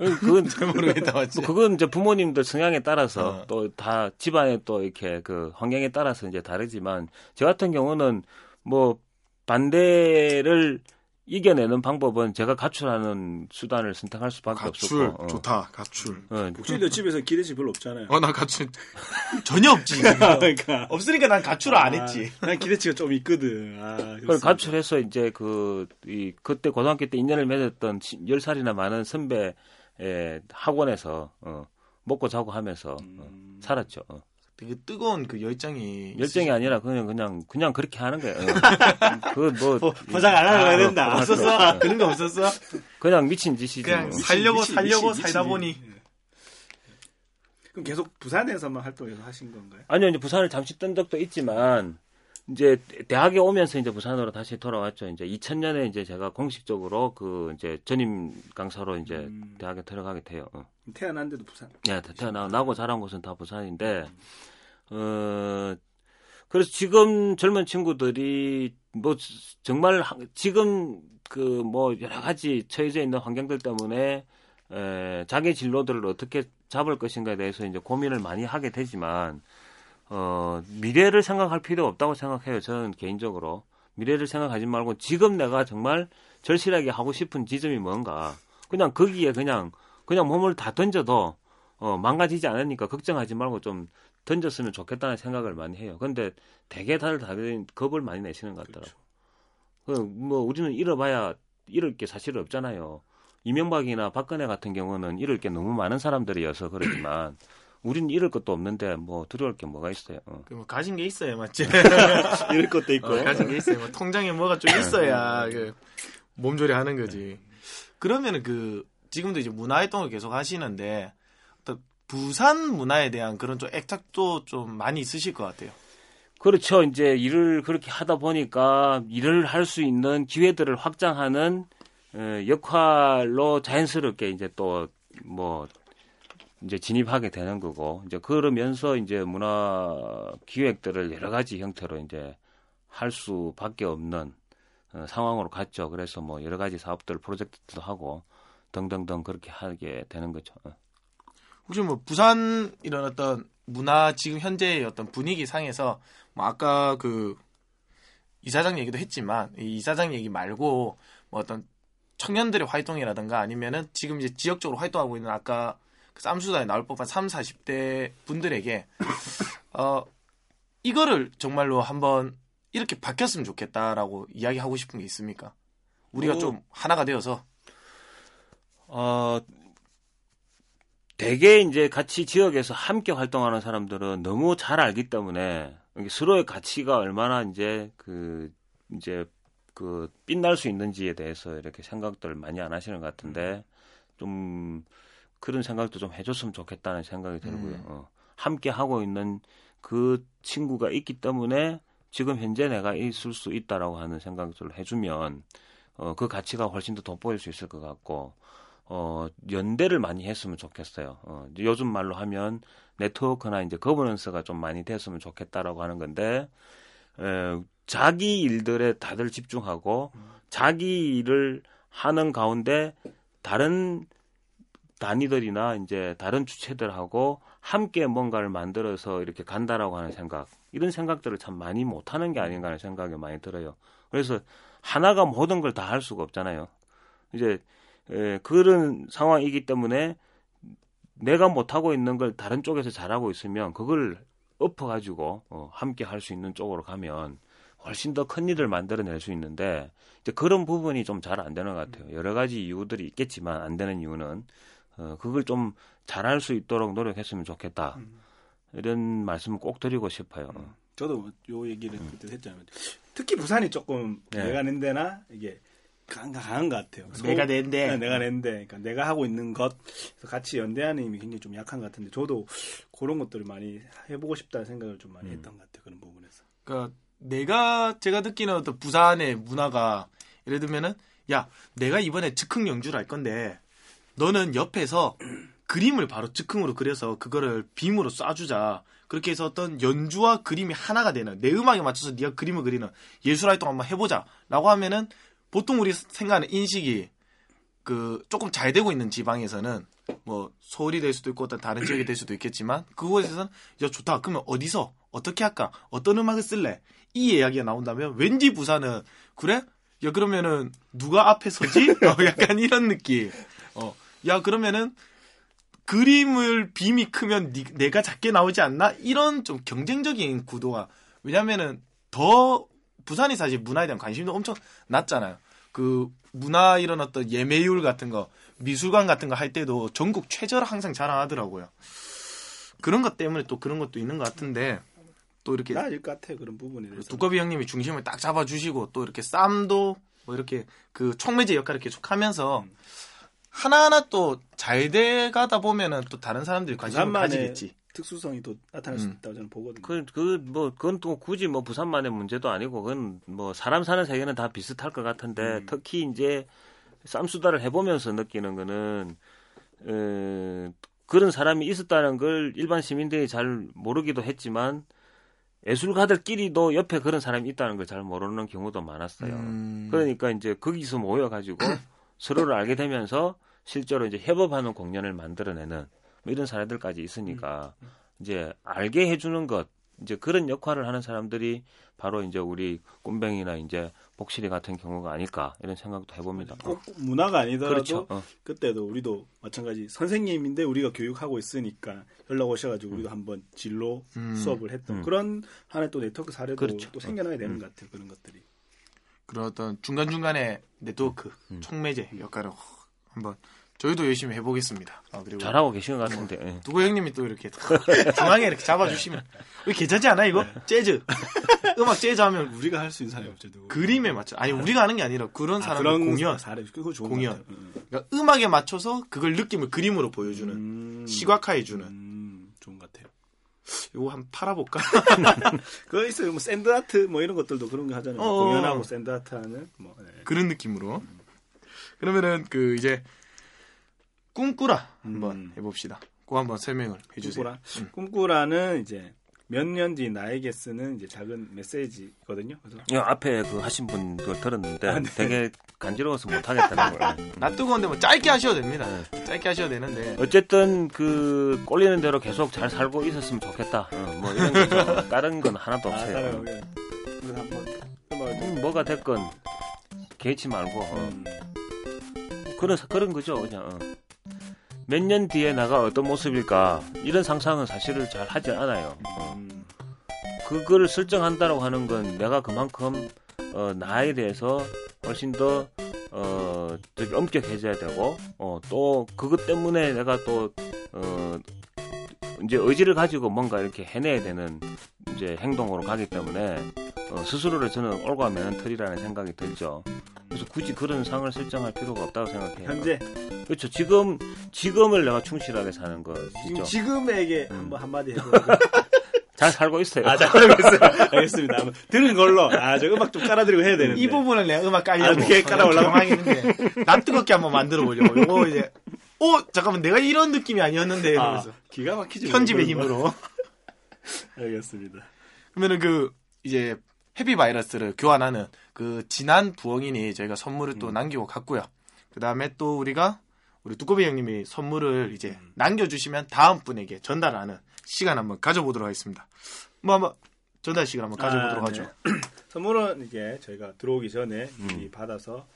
어, 그건 잘 모르겠다 맞지? 뭐 그건 이제 부모님들 성향에 따라서 어. 또다 집안에 또 이렇게 그 환경에 따라서 이제 다르지만 저 같은 경우는 뭐 반대를 이겨내는 방법은 제가 가출하는 수단을 선택할 수밖에 가출 없었고. 어. 좋다 가출. 어, 복지도 집에서 기대치 별로 없잖아요. 어 나 가출 전혀 없지. 지금. 그러니까 없으니까 난 가출을 안 했지. 아, 난 기대치가 좀 있거든. 아, 그걸. 가출해서 이제 그, 이, 그때 고등학교 때 인연을 맺었던 10살이나 많은 선배, 의 학원에서, 어, 먹고 자고 하면서, 어, 음. 살았죠. 어. 되게 뜨거운 그 열정이 열정이 아니라 그냥, 그냥, 그냥 그렇게 하는 거예요. 어. 그 뭐. 보- 보상 안 하려고 해야 된다. 어, 없었어? 어. 그런 거 없었어? 그냥 미친 짓이지. 그냥 뭐. 살려고 미친, 살려고 미친, 살다 미친. 보니 예. 그럼 계속 부산에서만 활동해서 하신 건가요? 아니요, 이제 부산을 잠시 뜬 적도 있지만, 이제 대학에 오면서 이제 부산으로 다시 돌아왔죠. 이제 2000년에 이제 제가 공식적으로 그 이제 전임 강사로 이제 음. 대학에 들어가게 돼요. 어. 태어난 데도 부산. 네, 태어나 나고 자란 곳은 다 부산인데, 어, 그래서 지금 젊은 친구들이 뭐 정말 하- 지금 그 뭐 여러 가지 처해져 있는 환경들 때문에 에, 자기 진로들을 어떻게 잡을 것인가에 대해서 이제 고민을 많이 하게 되지만, 어, 미래를 생각할 필요 없다고 생각해요. 저는 개인적으로. 미래를 생각하지 말고 지금 내가 정말 절실하게 하고 싶은 지점이 뭔가. 그냥 거기에 그냥, 그냥 몸을 다 던져도, 어, 망가지지 않으니까 걱정하지 말고 좀 던졌으면 좋겠다는 생각을 많이 해요. 근데 대개 다들 다들 겁을 많이 내시는 것 같더라고. 그렇죠. 뭐 우리는 잃어봐야 잃을 게 사실 없잖아요. 이명박이나 박근혜 같은 경우는 잃을 게 너무 많은 사람들이어서 그러지만 우리는 잃을 것도 없는데 뭐 두려울 게 뭐가 있어요. 어. 뭐 가진 게 있어야 맞지. 잃을 것도 있고. 어, 가진 게 있어요. 뭐 통장에 뭐가 좀 있어야 그 몸조리 하는 거지. 그러면은 그 지금도 이제 문화활동을 계속 하시는데 어떤 부산 문화에 대한 그런 좀 애착도 좀 많이 있으실 것 같아요. 그렇죠. 이제 일을 그렇게 하다 보니까 일을 할 수 있는 기회들을 확장하는 어, 역할로 자연스럽게 이제 또 뭐 이제 진입하게 되는 거고 이제 그러면서 이제 문화 기획들을 여러 가지 형태로 이제 할 수밖에 없는 어, 상황으로 갔죠. 그래서 뭐 여러 가지 사업들 프로젝트도 하고 등등등 그렇게 하게 되는 거죠. 어. 혹시 뭐 부산 이런 어떤 문화 지금 현재의 어떤 분위기 상에서 뭐 아까 그 이사장 얘기도 했지만 이 이사장 얘기 말고 뭐 어떤 청년들의 활동이라든가 아니면은 지금 이제 지역적으로 활동하고 있는 아까 그 쌈수다에 나올 법한 3, 40대 분들에게 어 이거를 정말로 한번 이렇게 바뀌었으면 좋겠다라고 이야기하고 싶은 게 있습니까? 우리가 오. 좀 하나가 되어서 어, 대개 이제 같이 지역에서 함께 활동하는 사람들은 너무 잘 알기 때문에 서로의 가치가 얼마나 이제 그 이제 그 빛날 수 있는지에 대해서 이렇게 생각들을 많이 안 하시는 것 같은데 좀 그런 생각도 좀 해줬으면 좋겠다는 생각이 들고요. 음. 어, 함께 하고 있는 그 친구가 있기 때문에 지금 현재 내가 있을 수 있다라고 하는 생각들을 해주면 어, 그 가치가 훨씬 더 돋보일 수 있을 것 같고 어, 연대를 많이 했으면 좋겠어요. 어, 요즘 말로 하면 네트워크나 이제 거버넌스가 좀 많이 됐으면 좋겠다라고 하는 건데, 에, 자기 일들에 다들 집중하고, 자기 일을 하는 가운데 다른 단위들이나 이제 다른 주체들하고 함께 뭔가를 만들어서 이렇게 간다라고 하는 생각, 이런 생각들을 참 많이 못하는 게 아닌가 하는 생각이 많이 들어요. 그래서 하나가 모든 걸 다 할 수가 없잖아요. 이제 에, 그런 상황이기 때문에 내가 못하고 있는 걸 다른 쪽에서 잘하고 있으면 그걸 엎어가지고 어, 함께 할 수 있는 쪽으로 가면 훨씬 더 큰 일을 만들어낼 수 있는데 이제 그런 부분이 좀 잘 안 되는 것 같아요. 여러 가지 이유들이 있겠지만 안 되는 이유는 어, 그걸 좀 잘할 수 있도록 노력했으면 좋겠다. 이런 말씀을 꼭 드리고 싶어요. 저도 요 얘기를 그때 했잖아요. 특히 부산이 조금 네. 내가 낸 데나 이게 강한, 것 같아요. 내가 낸데. 네, 내가 낸데. 그러니까 내가 하고 있는 것 그래서 같이 연대하는 힘이 굉장히 좀 약한 것 같은데 저도 그런 것들을 많이 해보고 싶다는 생각을 좀 많이 했던 것 같아요. 그런 부분에서. 그러니까 내가 제가 느끼는 어떤 부산의 문화가 예를 들면은 야 내가 이번에 즉흥 연주를 할 건데 너는 옆에서 그림을 바로 즉흥으로 그려서 그거를 빔으로 쏴주자 그렇게 해서 어떤 연주와 그림이 하나가 되는 내 음악에 맞춰서 네가 그림을 그리는 예술 활동 한번 해보자라고 하면은 보통 우리 생각하는 인식이 그 조금 잘 되고 있는 지방에서는 뭐 서울이 될 수도 있고 다른 지역이 될 수도 있겠지만 그곳에서는 야 좋다. 그러면 어디서? 어떻게 할까? 어떤 음악을 쓸래? 이 이야기가 나온다면 왠지 부산은 그래? 야 그러면은 누가 앞에 서지? 어, 약간 이런 느낌. 어야 그러면은 그림을 빔이 크면 니- 내가 작게 나오지 않나? 이런 좀 경쟁적인 구도가 왜냐면은 더 부산이 사실 문화에 대한 관심도 엄청 낮잖아요. 그 문화 이런 어떤 예매율 같은 거 미술관 같은 거 할 때도 전국 최저를 항상 자랑하더라고요. 그런 것 때문에 또 그런 것도 있는 것 같은데 또 이렇게 것 같아요. 그런 부분에 대해서. 두꺼비 형님이 중심을 딱 잡아주시고 또 이렇게 쌈도 뭐 이렇게 그 촉매제 역할을 계속 하면서 하나하나 또 잘 돼가다 보면은 또 다른 사람들이 관심을 가지겠지. 특수성이 또 나타날 수 음. 있다고 저는 보거든요. 그, 그, 뭐, 그건 또 굳이 뭐 부산만의 문제도 아니고, 그건 뭐 사람 사는 세계는 다 비슷할 것 같은데, 음. 특히 이제 쌈수다를 해보면서 느끼는 거는, 어, 그런 사람이 있었다는 걸 일반 시민들이 잘 모르기도 했지만, 예술가들끼리도 옆에 그런 사람이 있다는 걸 잘 모르는 경우도 많았어요. 음. 그러니까 이제 거기서 모여가지고 서로를 알게 되면서 실제로 이제 협업하는 공연을 만들어내는 뭐 이런 사례들까지 있으니까 이제 알게 해주는 것 이제 그런 역할을 하는 사람들이 바로 이제 우리 꿈뱅이나 이제 복실이 같은 경우가 아닐까 이런 생각도 해봅니다. 꼭 문화가 아니더라도 그렇죠. 어. 그때도 우리도 마찬가지 선생님인데 우리가 교육하고 있으니까 연락 오셔가지고 우리도 한번 진로 음. 수업을 했던 음. 그런 하나의 또 네트워크 사례도 그렇죠. 또 생겨나야 되는 것 같아요. 그런 것들이. 그런 어떤 중간중간에 네트워크, 음. 촉매제 역할을 한번 저희도 열심히 해보겠습니다. 아, 그리고 잘하고 계신 것 같은데. 예. 누구 형님이 또 이렇게 중앙에 이렇게 잡아주시면 이거 괜찮지 않아 이거? 재즈 음악 재즈 하면 우리가 할 수 있는 사람이 없죠. 누구. 그림에 맞춰 아니 우리가 하는 게 아니라 그런 아, 그런 공연 사례 그거 좋은 공연. 음. 그러니까 음악에 맞춰서 그걸 느낌을 그림으로 보여주는 음. 시각화해주는 음, 좋은 것 같아요. 이거 한번 팔아볼까? 그거 있어요. 뭐 샌드아트 뭐 이런 것들도 그런 거 하잖아요. 어. 공연하고 샌드아트 하는 뭐 네. 그런 느낌으로 그러면은 그 이제 꿈꾸라 한번 음. 해봅시다. 그거 한번 설명을 해주세요. 꿈꾸라. 음. 꿈꾸라는 이제 몇 년 뒤 나에게 쓰는 이제 작은 메시지거든요. 그래서 이 앞에 그 하신 분 그걸 들었는데 아, 네. 되게 간지러워서 못 하겠다는 거예요. 나 뜨거운데 뭐 짧게 하셔도 됩니다. 네. 짧게 하셔도 되는데 어쨌든 그 꼴리는 대로 계속 잘 살고 있었으면 좋겠다. 어, 뭐 이런 거죠. 다른 건 하나도 아, 없어요. 예. 그래서 한번 음, 뭐가 됐건 개의치 말고 어. 음, 그런 그런 거죠. 그냥 어. 몇 년 뒤에 나가 어떤 모습일까 이런 상상은 사실을 잘 하지 않아요. 그거를 설정한다라고 하는 건 내가 그만큼 어, 나에 대해서 훨씬 더 어, 저기 엄격해져야 되고 어, 또 그것 때문에 내가 또 어, 이제 의지를 가지고 뭔가 이렇게 해내야 되는 이제 행동으로 가기 때문에 어, 스스로를 저는 올가매는 틀이라는 생각이 들죠. 그래서 굳이 그런 상을 설정할 필요가 없다고 생각해요. 현재 그렇죠. 지금 지금을 내가 충실하게 사는 지금 것이죠. 지금 에게 음. 한번 한마디 해보세요. 잘 살고 있어요. 아, 잘 알겠어요. 알겠습니다. 한번 들은 걸로 아, 저 음악 좀 깔아드리고 해야 되는데. 이 부분을 내가 음악 깔려고 아, 그게 깔아 올라고? 가만히 있는데 나 뜨겁게 한번 만들어 보려고 요거 이제 어 잠깐만 내가 이런 느낌이 아니었는데 아, 이러면서 기가 막히죠. 편집의. 힘으로 알겠습니다. 그러면은 그 이제 해피 바이러스를 교환하는 그 지난 부엉이니 저희가 선물을 음. 또 남기고 갔고요. 그 다음에 또 우리가 우리 두꺼비 형님이 선물을 이제 음. 남겨주시면 다음 분에게 전달하는 시간 한번 가져보도록 하겠습니다. 뭐 한번 전달 시간 한번 가져보도록 아, 하죠. 네. 선물은 이게 저희가 들어오기 전에 미리 받아서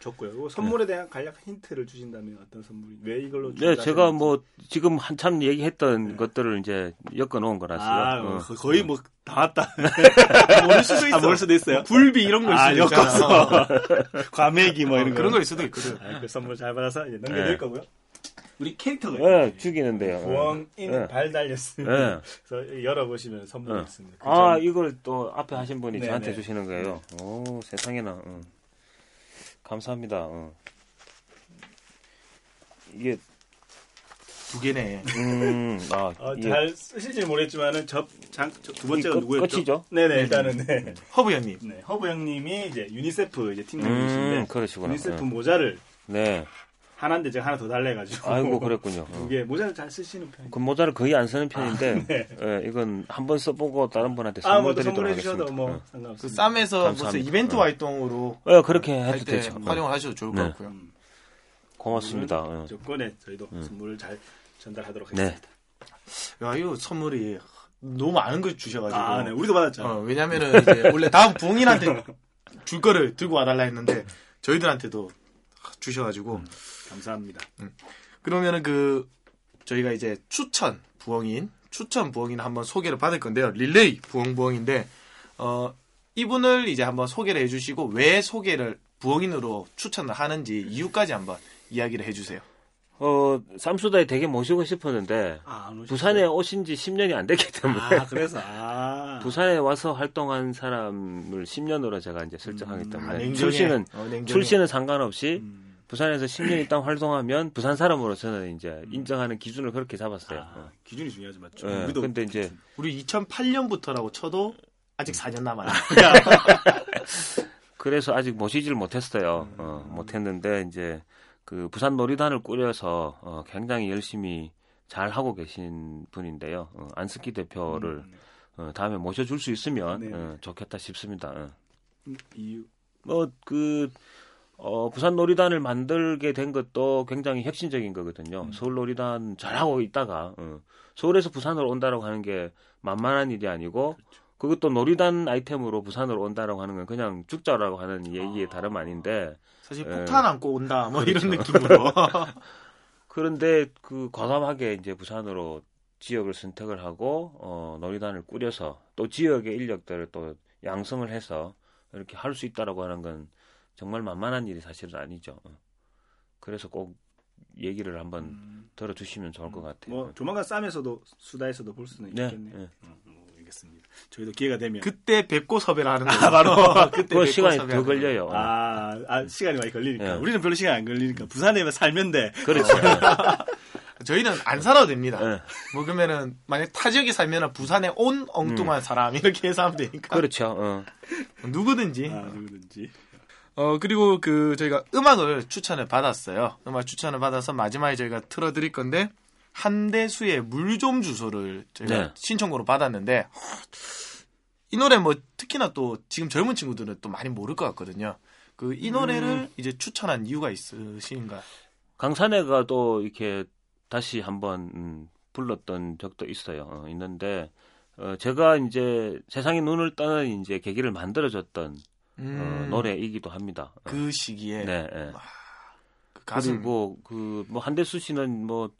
줬고요. 그리고 선물에 대한 간략 힌트를 주신다면 어떤 선물이 왜 이걸로 네. 제가 뭐 지금 한참 얘기했던 것들을 이제 엮어 놓은 거라서요. 아, 어. 거- 거의 뭐다 왔다. 모를 수도 있어. 아, 모를 수도 있어요. 불비 이런 거 아, 있잖아. 엮어서 과메기 뭐 이런 어, 거. 그런 거일 수도 있거든. 아, 그 선물 잘 받아서 이제 넘겨드릴 네. 거고요. 우리 캐릭터가 예, 있어요. 죽이는데요. 부엉인 예. 발 달렸습니다. 예. 그래서 열어보시면 선물이 예. 있습니다. 그 아, 점- 이걸 또 앞에 하신 분이 네, 저한테 네. 주시는 거예요. 오, 세상에나. 어. 감사합니다. 어. 이게 두 개네. 음, 아, 어, 이게 잘 쓰실지 모르겠지만은 저, 저두 번째가 끝- 누구였죠? 끝이죠? 네네 일단은 네. 허브 형님. 네, 허브 형님이 이제 유니세프 이제 팀장님이신데 음, 그러시구나. 유니세프 예. 모자를 네. 하나인데 제가 하나 더 달래 가지고 아이고, 그랬군요. 어. 이게 모자를 잘 쓰시는 편이에요. 그 모자를 거의 안 쓰는 편인데, 네. 예, 이건 한 번 써보고 다른 분한테 아, 선물 뭐 드리도록 선물해 하겠습니다. 주셔도 뭐 어. 그 상관없습니다. 쌈에서 무슨 감사합니다. 이벤트 어. 활동으로 어, 그렇게 해도 할때 되죠. 어. 활용을 하셔도 좋을 것 네. 같고요. 음, 고맙습니다. 어. 조건에 저희도 선물을 잘 전달하도록 네. 하겠습니다. 야, 이거 선물이 너무 많은 걸 주셔가지고. 아, 네, 우리도 받았죠. 어, 왜냐면은 이제 원래 다음 부엉이한테 줄 거를 들고 와달라 했는데 저희들한테도 주셔가지고 감사합니다. 그러면은 그 저희가 이제 추천 부엉인 추천 부엉인 한번 소개를 받을 건데요. 릴레이 부엉 부엉인데 어 이분을 이제 한번 소개를 해주시고 왜 소개를 부엉인으로 추천을 하는지 이유까지 한번 이야기를 해주세요. 어, 쌈수다에 되게 모시고 싶었는데, 아? 부산에 오신 지 10년이 안 됐기 때문에, 아, 그래서 아. 부산에 와서 활동한 사람을 10년으로 제가 이제 설정하기 음, 때문에, 아, 냉정해. 출신은, 어. 출신은 상관없이, 음, 부산에서 10년 있다 활동하면, 부산 사람으로서는 이제 인정하는 기준을 그렇게 잡았어요. 아, 어. 기준이 중요하지 맞죠. 예, 우리도 근데 이제, 우리 2008년부터라고 쳐도 아직 4년 남아요. 그래서 아직 모시질 못했어요. 음. 어, 못했는데 이제 그 부산 놀이단을 꾸려서 어, 굉장히 열심히 잘 하고 계신 분인데요. 어, 안스키 대표를 음, 어, 다음에 모셔줄 수 있으면 네. 어, 좋겠다 싶습니다. 어. 음, 이유 뭐그 어, 부산 놀이단을 만들게 된 것도 굉장히 혁신적인 거거든요. 음. 서울 놀이단 잘하고 있다가 어, 서울에서 부산으로 온다라고 하는 게 만만한 일이 아니고 그렇죠. 그것도 놀이단 아이템으로 부산으로 온다라고 하는 건 그냥 죽자라고 하는 얘기에 다름 아닌데 사실 예. 폭탄 안고 온다 뭐 그렇죠. 이런 느낌으로 그런데 그 과감하게 이제 부산으로 지역을 선택을 하고 어, 놀이단을 꾸려서 또 지역의 인력들을 또 양성을 해서 이렇게 할 수 있다라고 하는 건 정말 만만한 일이 사실은 아니죠. 어. 그래서 꼭 얘기를 한번 음, 들어주시면 좋을 것 같아요. 뭐 조만간 쌈에서도 수다에서도 볼 수는 네, 있겠네요. 네. 음, 뭐, 알겠습니다. 저희도 기회가 되면 그때 뵙고 섭외를 하는 거예요. 아, 바로 그때 그 뵙고 시간이 더. 걸려요. 아, 아, 시간이 많이 걸리니까 네. 우리는 별로 시간 안 걸리니까 부산에만 살면 돼. 그렇죠. 저희는 안 살아도 됩니다. 네. 뭐 그러면은 만약 타 지역에 살면 부산에 온 엉뚱한 사람 이렇게 해서 하면 되니까 그렇죠. 어. 누구든지. 아, 누구든지. 어 그리고 그 저희가 음악을 추천을 받았어요. 음악 추천을 받아서 마지막에 저희가 틀어드릴 건데 한대수의 물 좀 주소를 저희가 네. 신청으로 받았는데 이 노래 뭐 특히나 또 지금 젊은 친구들은 또 많이 모를 것 같거든요. 그 이 노래를 음. 이제 추천한 이유가 있으신가? 강산해가 또 이렇게 다시 한번 음, 불렀던 적도 있어요. 어, 있는데 어, 제가 이제 세상의 눈을 떠는 이제 계기를 만들어줬던 어, 음, 노래이기도 합니다. 어, 그 시기에 네. 예. 그 가슴 그리고 그뭐 한대수 씨는 뭐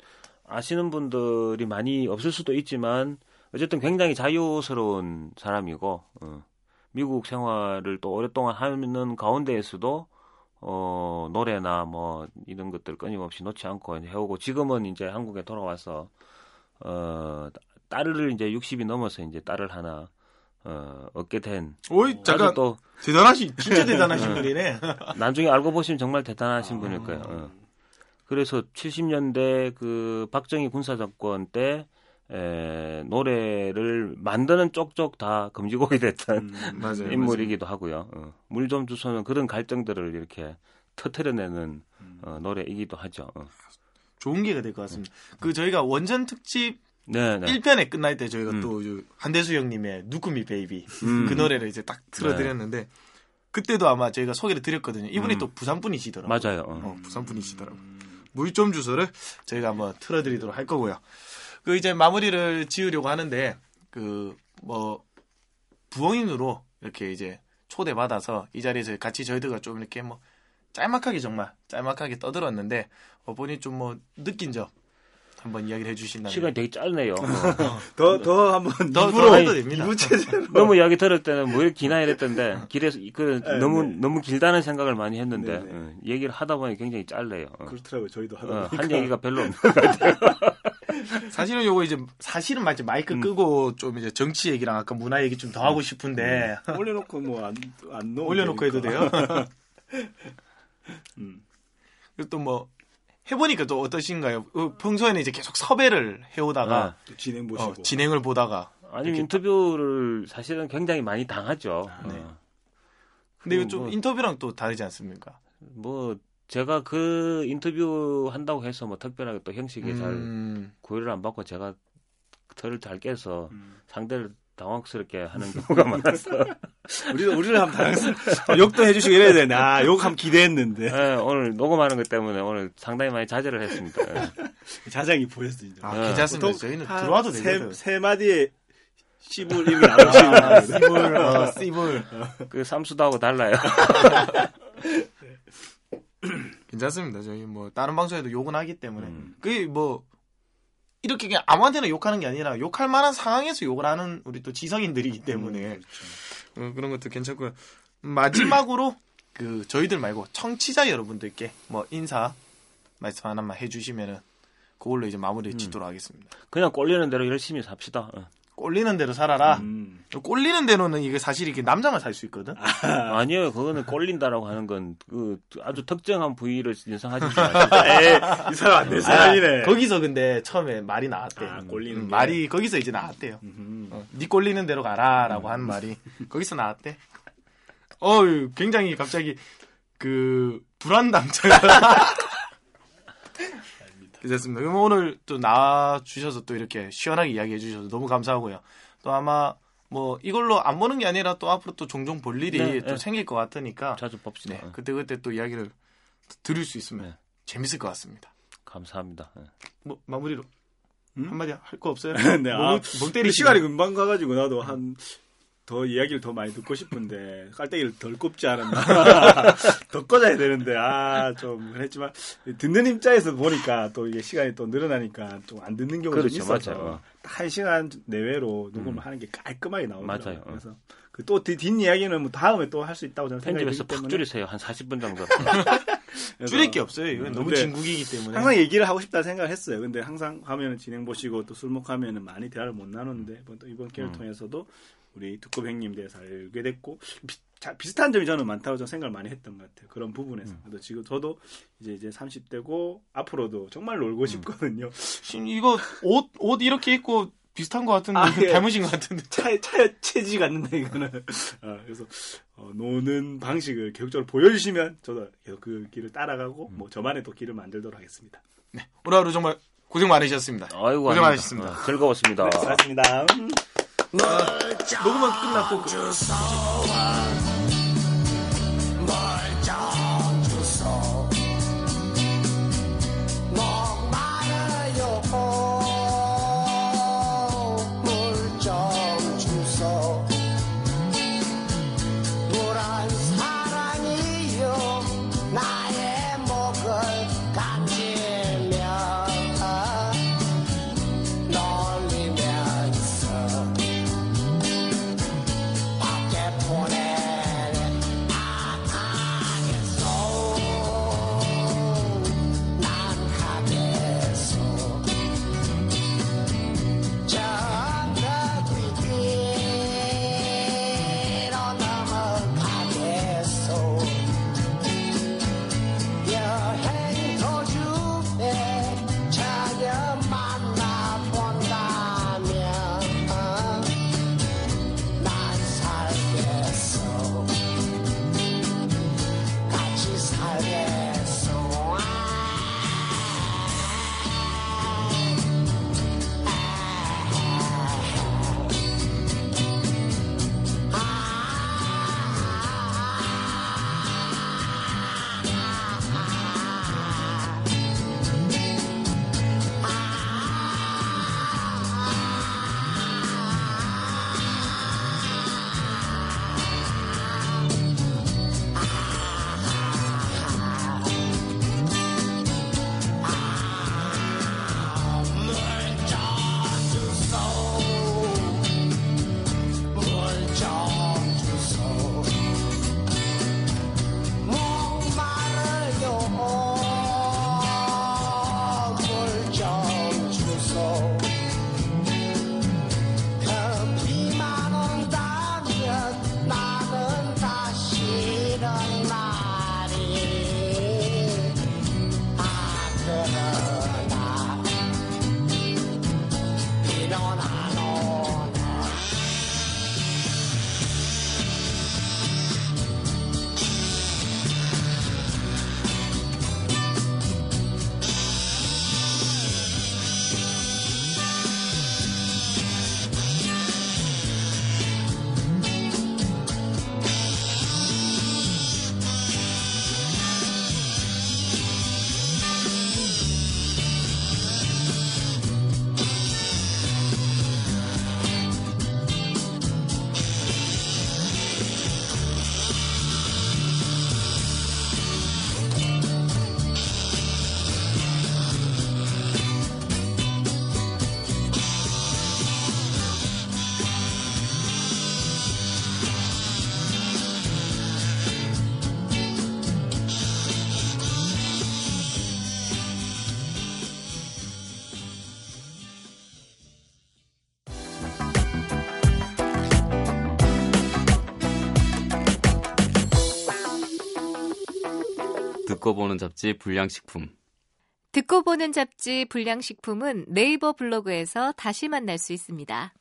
아시는 분들이 많이 없을 수도 있지만 어쨌든 굉장히 자유스러운 사람이고 어, 미국 생활을 또 오랫동안 하는 가운데에서도 어, 노래나 뭐 이런 것들 끊임없이 놓지 않고 해오고 지금은 이제 한국에 돌아와서 어, 딸을 이제 60이 넘어서 이제 딸을 하나 어, 얻게 된 오이 잠깐 또 대단하시 진짜 대단하신 분이네. 나중에 알고 보시면 정말 대단하신 분일 거예요. 어. 그래서 70년대 그 박정희 군사정권 때 에, 노래를 만드는 쪽쪽 다 금지곡이 됐던 음, 맞아요. 인물이기도 하고요. 어. 물좀 주소는 그런 갈등들을 이렇게 터트려내는 어, 노래이기도 하죠. 어. 좋은 기회가 될 것 같습니다. 그 저희가 원전 특집 네, 네. 1편에 1편에 끝날 때 저희가 음. 또 한대수 형님의 누구미 베이비 음. 그 노래를 이제 딱 틀어드렸는데 그때도 아마 저희가 소개를 드렸거든요. 이분이 음. 또 부산 분이시더라고요. 맞아요. 어. 어, 부산 분이시더라고요. 물좀 주소를 저희가 한번 틀어드리도록 할 거고요. 그 이제 마무리를 지으려고 하는데 그 뭐 부엉인으로 이렇게 이제 초대받아서 이 자리에서 같이 저희들과 좀 이렇게 뭐 짤막하게 정말 짤막하게 떠들었는데 어, 본인 좀뭐 느낀 점 한번 이야기를 해주신다면 시간이 되게 짧네요. 어. 더, 더 한번 더, 입으로 더 해도 됩니다. 너무 이야기 들을 때는 뭐 이렇게 기나 이랬던데 길에서 그 네, 너무 네. 너무 길다는 생각을 많이 했는데 네, 네. 어, 얘기를 하다 보니 굉장히 짧네요. 어. 그렇더라고요. 저희도 하다 어, 보니까. 한 얘기가 별로 없는 사실은 요거 이제 사실은 마치 마이크 음. 끄고 좀 이제 정치 얘기랑 아까 문화 얘기 좀 더 하고 싶은데 올려놓고 뭐 안안 넣어 올려놓고 해도 돼요. 음. 그리고 또뭐 해보니까 또 어떠신가요? 어, 평소에는 이제 계속 섭외를 해오다가 또 진행 보시고. 어, 진행을 보다가 아니 인터뷰를 사실은 굉장히 많이 당하죠. 네. 어. 근데 이거 그좀 뭐- 인터뷰랑 또 다르지 않습니까? 뭐 제가 그 인터뷰 한다고 해서 뭐 특별하게 또 형식에 잘 음, 고려를 안 받고 제가 털을 잘 깨서 음. 상대를 당황스럽게 하는 경우가 많아서 우리도 우리를 한번. 어, 욕도 해주시고 이래야 되네. 아, 욕 한번 기대했는데 예, 오늘 녹음하는 것 때문에 오늘 상당히 많이 자제를 했습니다. 예. 자장이 보였어 진짜. 아, 네. 괜찮습니다. 보통 저희는 한 들어와도 세, 되거든. 세 마디에 씨불 이렇게 나오시는 아, 씨불, 어, 씨불. 그 삼수도하고 달라요. 괜찮습니다. 저희 뭐 다른 방송에도 욕은 하기 때문에 음. 그게 뭐 이렇게 그냥 아무한테나 욕하는 게 아니라 욕할 만한 상황에서 욕을 하는 우리 또 지성인들이기 때문에 어, 그런 것도 괜찮고요. 마지막으로 그 저희들 말고 청취자 여러분들께 뭐 인사 말씀 하나만 해주시면은 그걸로 이제 마무리 짓도록 하겠습니다. 그냥 꼴리는 대로 열심히 삽시다. 어. 꼴리는 대로 살아라. 음. 꼴리는 대로는 이게 사실 이게 남자만 살 수 있거든. 아니에요. 그거는 꼴린다라고 하는 건 그 아주 특정한 부위를 인상하지 마시고 에이, 이 사람 안될 사람이네. 아, 거기서 근데 처음에 말이 나왔대. 아, 꼴리는 음, 게. 말이 거기서 이제 나왔대요. 음. 어, 네 꼴리는 대로 가라라고 하는 말이 거기서 나왔대. 어유 굉장히 갑자기 그 불안당자가 됐습니다. 그럼 오늘 또 나와 주셔서 또 이렇게 시원하게 이야기해 주셔서 너무 감사하고요. 또 아마 뭐 이걸로 안 보는 게 아니라 또 앞으로 또 종종 볼 일이 네, 또 네. 생길 것 같으니까 자주 봅시다. 네, 그때 그때 또 이야기를 들을 수 있으면 네. 재밌을 것 같습니다. 감사합니다. 네. 뭐 마무리로 음? 한마디 할 거 없어요? 네, 아, 멍, 멍 근데 때리시네. 시간이 금방 가가지고 나도 한 더 이야기를 더 많이 듣고 싶은데 깔때기를 덜 꼽지 않았나 더 꽂아야 되는데 아 좀 그랬지만 듣는 입장에서 보니까 또 이게 시간이 또 늘어나니까 좀 안 듣는 경우도 그렇죠, 있어서 맞아요. 딱한 시간 내외로 녹음을 하는 게 깔끔하게 나오더라고요. 어. 그래서 그 또 뒷 이야기는 뭐 다음에 또 할 수 있다고 저는 생각이 편집해서 들기 때문에 팍 줄이세요. 한 40분 정도. 줄일 게 없어요. 이건 음, 너무 진국이기 때문에. 항상 얘기를 하고 싶다 생각을 했어요. 근데 항상 하면은 진행 보시고 또 술 먹고 하면은 많이 대화를 못 나누는데 뭐또 이번 기회를 음. 통해서도 우리 두꺼 형님 대해서 알게 됐고 비, 자, 비슷한 점이 저는 많다고 저는 생각을 많이 했던 것 같아요. 그런 부분에서. 음. 그래서 지금 저도 이제 이제 30대고 앞으로도 정말 놀고 싶거든요. 지금 이거 옷, 옷 이렇게 입고 비슷한 것 같은데 아, 예. 닮으신 것 같은데. 차에 차에 체지가 않는다 이거는. 어, 그래서 어, 노는 방식을 계속적으로 보여주시면 저도 계속 그 길을 따라가고 뭐 저만의 또 길을 만들도록 하겠습니다. 오늘 하루 정말 고생 많으셨습니다. 아이고 고생 아닙니다. 많으셨습니다. 어, 즐거웠습니다. 네, 수고하셨습니다. 음. 녹음은 끝났고 그- 보는 잡지 불량식품. 듣고 보는 잡지 불량식품은 네이버 블로그에서 다시 만날 수 있습니다.